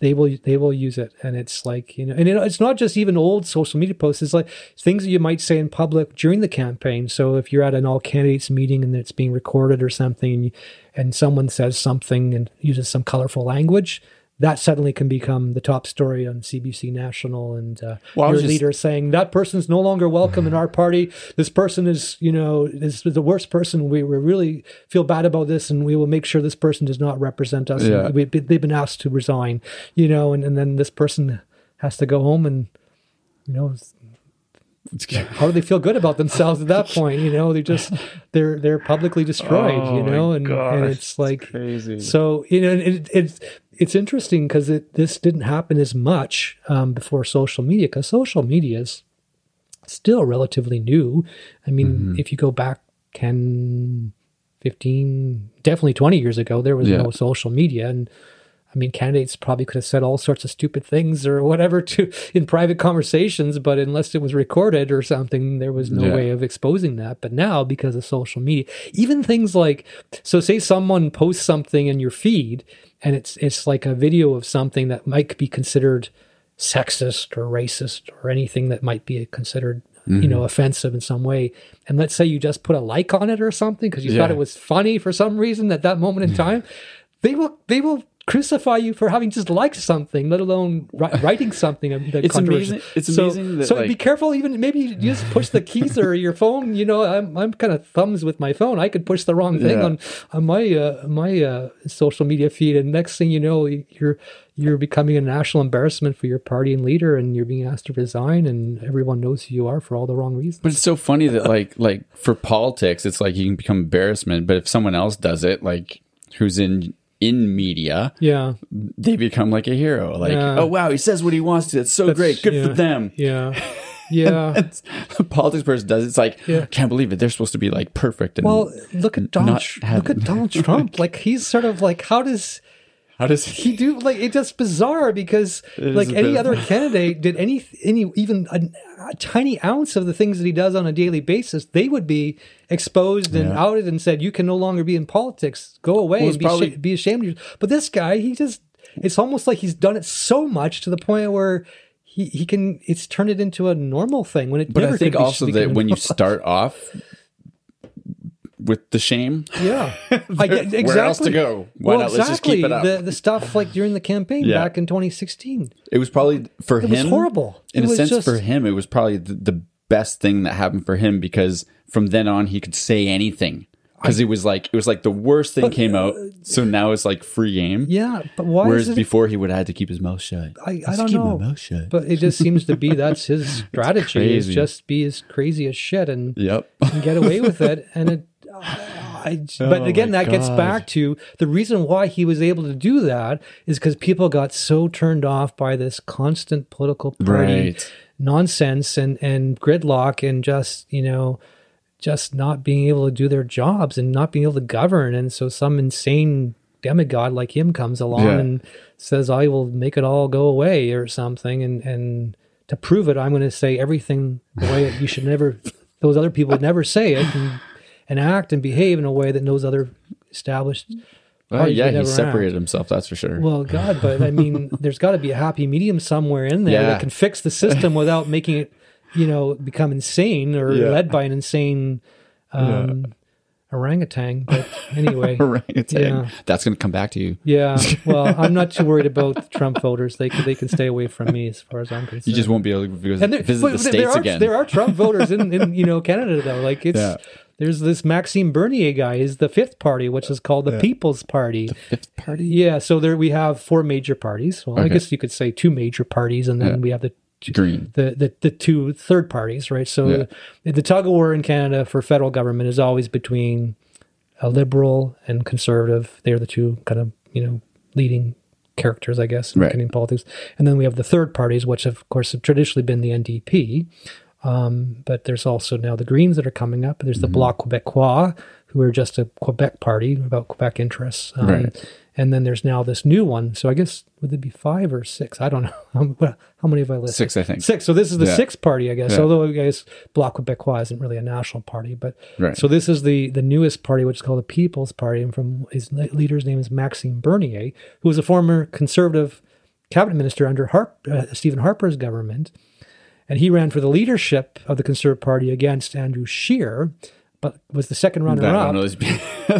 they will they will use it. And it's like you know and it, it's not just even old social media posts. It's like things that you might say in public during the campaign. So if you're at an all candidates meeting and it's being recorded or something and, someone says something and uses some colorful language that suddenly can become the top story on CBC National and uh, Well, your just- leader saying that person's no longer welcome in our party. This person is, you know, is the worst person. We, we really feel bad about this, and we will make sure this person does not represent us. Yeah. we, they've been asked to resign, you know, and, and then this person has to go home and, you know, how do they feel good about themselves at that point? You know, they just they're they're publicly destroyed. you Oh my know, and, and it's like crazy. so you know, it, it's it's interesting because it this didn't happen as much um, before social media because social media is still relatively new. I mean, Mm-hmm. if you go back 10, 15, definitely 20 years ago, there was Yeah. no social media. And I mean, candidates probably could have said all sorts of stupid things or whatever to in private conversations, but unless it was recorded or something, there was no Yeah. way of exposing that. But now, because of social media, even things like so, say someone posts something in your feed, and it's it's like a video of something that might be considered sexist or racist or anything that might be considered you know mm-hmm. offensive in some way and let's say you just put a like on it or something because you thought it was funny for some reason at that moment in time they will they will crucify you for having just liked something let alone ri- writing something the It's controversial. amazing- it's so, amazing that, so be careful even maybe you just push the keys or your phone you know i'm, I'm kind of thumbs with my phone i could push the wrong thing Yeah. on on my uh, my uh, social media feed and next thing you know you're you're becoming a national embarrassment for your party and leader and you're being asked to resign and everyone knows who you are for all the wrong reasons But it's so funny that like like for politics, it's like you can become embarrassment. But if someone else does it, like who's in in media, yeah they become like a hero. Like, Yeah. oh wow, he says what he wants to. That's so great. Good for them. yeah yeah It's- a politics person does. It's like Yeah. I can't believe it. They're supposed to be like perfect. And well look at donald look at donald trump like he's sort of like how does how does he? he do like it's just bizarre because like any other candidate did any any even a, a tiny ounce of the things that he does on a daily basis they would be exposed and Yeah. outed and said you can no longer be in politics go away Well, and be, probably- sha- be ashamed of you but this guy he just it's almost like he's done it so much to the point where he, he can it's turned it into a normal thing when it But never I think also that when you start off with the shame, Yeah, I get, exactly. Where else to go? Why well, not? Let's just exactly. keep it up. The the stuff like during the campaign Yeah. back in 2016. it was probably for It him was horrible. In It a sense, just- for him, it was probably the, the best thing that happened for him because from then on he could say anything. Because it was like it was like the worst thing came out, so now it's like free game. uh, Yeah, but why Whereas is it? before he would have had to keep his mouth shut. I, I don't keep know. my mouth shut. But it just seems to be that's his strategy is just be as crazy as shit and, yep. and get away with it. And it, Oh, I, oh but Oh again, my that gets back to the reason why he was able to do that is because people got so turned off by this constant political party Right. nonsense and and gridlock and just you know just not being able to do their jobs and not being able to govern. And so some insane demigod like him comes along Yeah. and says i will make it all go away or something. And and to prove it i'm going to say everything the way that you should never those other people would never say it. And, and act and behave in a way that those other established Oh parties yeah, he separated act. himself. That's for sure. Well, God, but I mean, there's got to be a happy medium somewhere in there Yeah. that can fix the system without making it, you know, become insane or Yeah. led by an insane um, orangutan. But anyway, Orangutan. Yeah. That's going to come back to you. yeah. Well, I'm not too worried about the Trump voters. They can, they can stay away from me as far as I'm concerned. You just won't be able to visit, there, visit the there states are, again. There are Trump voters in, in you know Canada though. Like it's Yeah. There's this Maxime Bernier guy is the fifth party, which is called the People's Party. Fifth party. Yeah, so there we have four major parties. Well, I guess you could say two major parties, and then Yeah. we have the Green. the, the the two third parties, right? So Yeah. the, the tug of war in Canada for federal government is always between a liberal and conservative. They're the two kind of you know leading characters, I guess, in Right. Canadian politics. And then we have the third parties, which of course have traditionally been the NDP. Um, but there's also now the Greens that are coming up. There's the Mm-hmm. Bloc Québécois, who are just a Quebec party about Quebec interests. Um, Right. And then there's now this new one. So I guess would it be five or six? I don't know. How, how many have I listed? Six, I think. Six. So this is the Yeah. sixth party, I guess. Yeah. Although I guess Bloc Québécois isn't really a national party, but Right. so this is the the newest party, which is called the People's Party, and from his leader's name is Maxime Bernier, who was a former conservative cabinet minister under Harp, uh, Stephen Harper's government, and he ran for the leadership of the Conservative Party against Andrew Scheer, but was the second runner I up know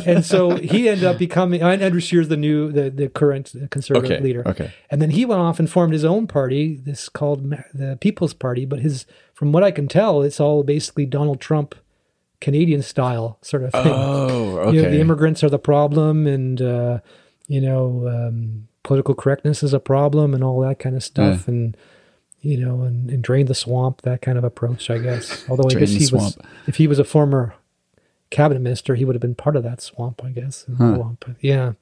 and so he ended up becoming and Andrew Scheer's the new the, the current conservative Okay, leader. okay. And then he went off and formed his own party, this called the People's Party, but his from what I can tell, it's all basically Donald Trump Canadian style sort of thing. oh, okay. You know, the immigrants are the problem and uh, you know, um, political correctness is a problem and all that kind of stuff and you know, and, and drain the swamp, that kind of approach, I guess. Although I guess he was if he was a former cabinet minister, he would have been part of that swamp, I guess. Swamp. Yeah.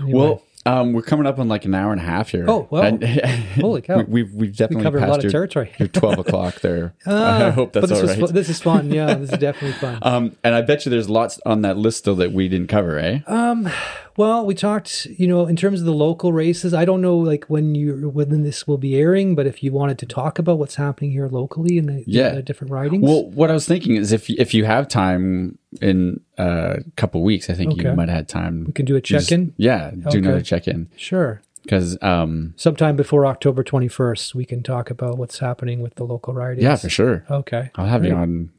Anyway. Well, um, we're coming up on like an hour and a half here. Oh, wow. And- Holy cow. We, we've we've definitely covered a lot of your, territory. your twelve o'clock there. Ah, I hope that's but this all was this is fun. Yeah, this is definitely fun. Um, and I bet you there's lots on that list still that we didn't cover, eh? Uh, well, we talked, you know, in terms of the local races. I don't know, like when you when this will be airing, but if you wanted to talk about what's happening here locally in the, Yeah. the different ridings, well, what I was thinking is if if you have time in a couple weeks, I think you might have had time. we can do a You just- check-in. Yeah, do Okay. another check in Sure. because um, Sometime before October twenty first, we can talk about what's happening with the local ridings. yeah, for sure. Okay. I'll have you on.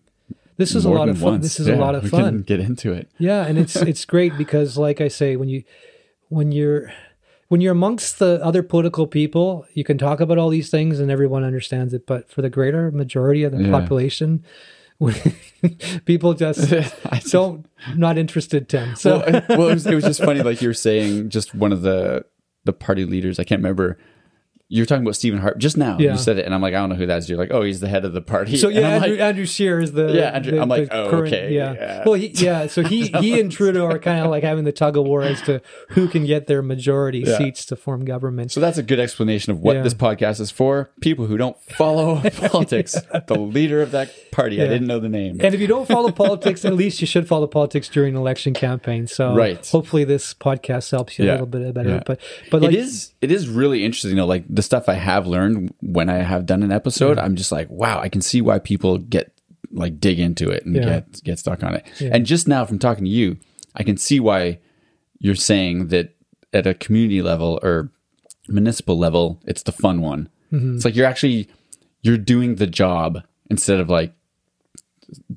This is a lot of fun. once. This is Yeah, a lot of we fun. Get into it. Yeah, and it's it's great because, like I say, when you when you're when you're amongst the other political people, you can talk about all these things and everyone understands it. But for the greater majority of the Yeah. population, people just don't not interested. Tim, so well, well it, was, it was just funny, like you were saying, just one of the the party leaders. I can't remember. You were talking about Stephen Hart just now. Yeah. You said it, and I'm like, I don't know who that is. You're like, oh, he's the head of the party. So And yeah, I'm Andrew, like, Andrew Scheer is the Yeah, Andrew- the- I'm like, oh, current- okay, yeah. yeah. Well, he, yeah. So he he and Trudeau are kind of like having the tug of war as to who can get their majority Yeah. seats to form government. so that's a good explanation of what Yeah. this podcast is for. People who don't follow politics. The leader of that party, I didn't know the name. And if you don't follow politics, at least you should follow politics during an election campaign. So Right. hopefully this podcast helps you a little bit better. But but like it is it is really interesting, you know, like the stuff I have learned when I have done an episode, I'm just like, wow, I can see why people get like dig into it and Yeah. get get stuck on it. Yeah. And just now from talking to you, I can see why you're saying that at a community level or municipal level, it's the fun one. Mm-hmm. It's like you're actually you're doing the job instead of like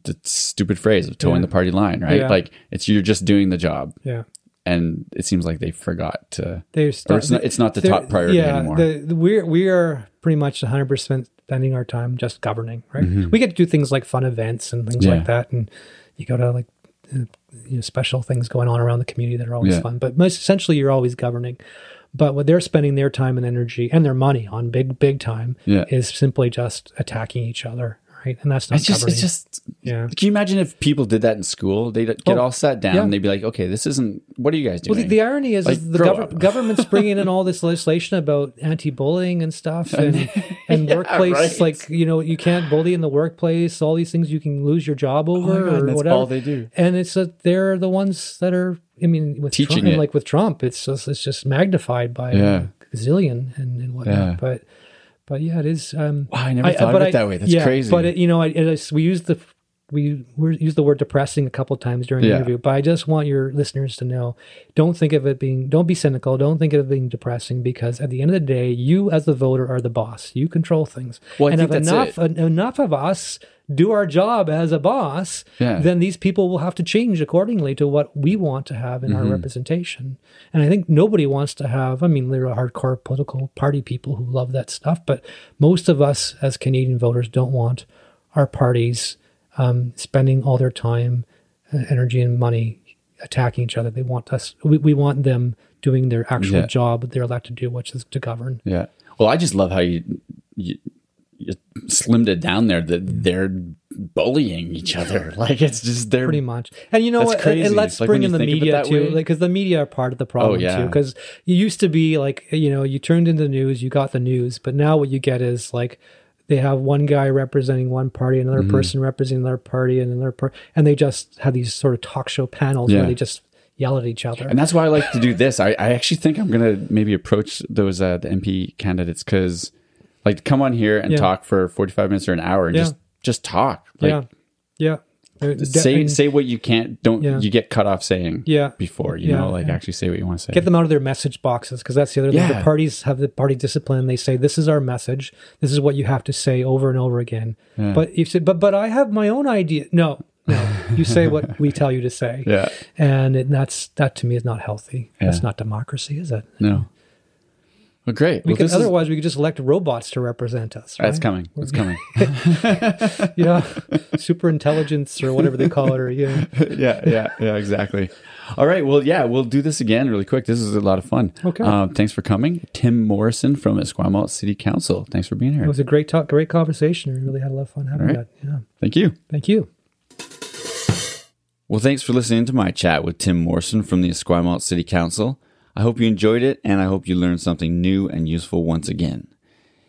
the stupid phrase of towing Yeah. the party line, right? Yeah. Like it's you're just doing the job. yeah. And it seems like they forgot to They're start, it's not, it's not the top priority yeah, anymore. The, the, we're we are pretty much 100 percent spending our time just governing. Right. Mm-hmm. We get to do things like fun events and things Yeah. like that, and you go to like uh, you know special things going on around the community that are always Yeah. fun. But most essentially, you're always governing. But what they're spending their time and energy and their money on big big time Yeah. is simply just attacking each other. Right. And that's not it's just, it's just. yeah. Can you imagine if people did that in school? They'd get Oh, all sat down. yeah. and They'd be like, "Okay, this isn't. What are you guys doing?" Well, the, the irony is, Like, is the grow gover- up. government's bringing in all this legislation about anti-bullying and stuff, and and Yeah, workplace right. like you know you can't bully in the workplace. All these things you can lose your job over Oh my God, or that's whatever. all they do. And it's that they're the ones that are. I mean, with Teaching Trump, it. like with Trump, it's just it's just magnified by Yeah. a gazillion and, and whatnot. Yeah. But but yeah, it is. Um, Wow, I never thought of it that way. That's yeah, crazy. But it, you know, I, we use the we we used the word depressing a couple times during the Yeah. interview, but I just want your listeners to know: don't think of it being, don't be cynical, don't think of it being depressing, because at the end of the day, you as the voter are the boss. You control things, Well, I and think if that's enough it. en- enough of us do our job as a boss, Yeah. then these people will have to change accordingly to what we want to have in Mm-hmm. our representation. And I think nobody wants to have, I mean, there are hardcore political party people who love that stuff, but most of us as Canadian voters don't want our parties um, spending all their time, uh, energy, and money attacking each other. They want us, we, we want them doing their actual Yeah. job that they're elected to do, which is to govern. Yeah. Well, I just love how you, you slimmed it down there that they're bullying each other. Like it's just they're pretty much. And you know what? And- crazy. And let's like bring in the think of it media too, way. like because the media are part of the problem Oh, yeah. too. Because you used to be like, you know, you turned into the news, you got the news, but now what you get is like they have one guy representing one party, another Mm-hmm. person representing another party, and another part, and they just have these sort of talk show panels Yeah. where they just yell at each other. And that's why I like to do this. I, I actually think I'm gonna maybe approach those uh, the MP candidates because like come on here and Yeah. talk for 45 minutes or an hour and Yeah. just just talk. Like yeah, yeah. Uh, I say say what you can't don't you get cut off saying Yeah. before you know like actually say what you want to say. get them out of their message boxes because that's the other thing. Yeah. The parties have the party discipline. They say this is our message. This is what you have to say over and over again. But if but but I have my own idea. No, no. You say what we tell you to say. Yeah. And it, that's that to me is not healthy. Yeah. That's not democracy, is it? no. Well, great. We well, could, this is, otherwise, we could just elect robots to represent us. Right? that's coming. It's coming. Yeah, super intelligence or whatever they call it, or yeah. yeah, yeah, yeah, exactly. All right. Well, yeah, we'll do this again really quick. This is a lot of fun. Okay. Um, thanks for coming, Tim Morrison from Esquimalt City Council. Thanks for being here. It was a great talk, great conversation. We really had a lot of fun having right. that. Yeah, Thank you. thank you. Well, thanks for listening to my chat with Tim Morrison from the Esquimalt City Council. I hope you enjoyed it, and I hope you learned something new and useful once again.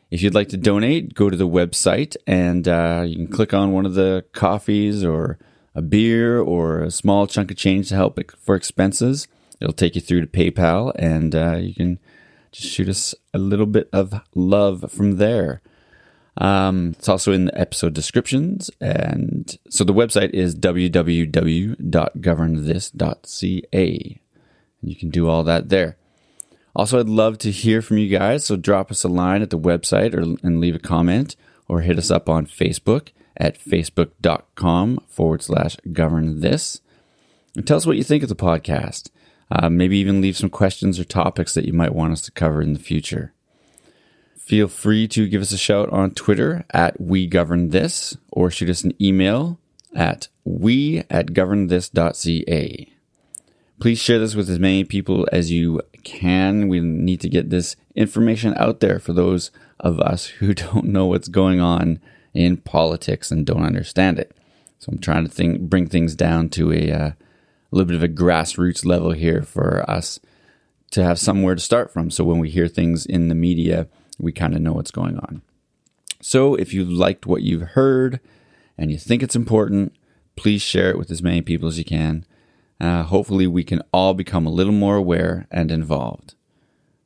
If you'd like to donate, go to the website and uh, you can click on one of the coffees or a beer or a small chunk of change to help for expenses. It'll take you through to PayPal, and uh, you can just shoot us a little bit of love from there. Um, it's also in the episode descriptions. And so the website is www.governthis.ca. You can do all that there. Also, I'd love to hear from you guys. So drop us a line at the website or, and leave a comment or hit us up on Facebook at facebook.com forward slash govern this. And tell us what you think of the podcast. Uh, maybe even leave some questions or topics that you might want us to cover in the future feel free to give us a shout on Twitter at We Govern This or shoot us an email at we at governthis.ca. Please share this with as many people as you can. We need to get this information out there for those of us who don't know what's going on in politics and don't understand it. So I'm trying to think, bring things down to a, uh, a little bit of a grassroots level here for us to have somewhere to start from. So when we hear things in the media, we kind of know what's going on. So if you liked what you've heard and you think it's important, please share it with as many people as you can. Uh, hopefully, we can all become a little more aware and involved.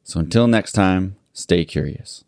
So until next time, stay curious.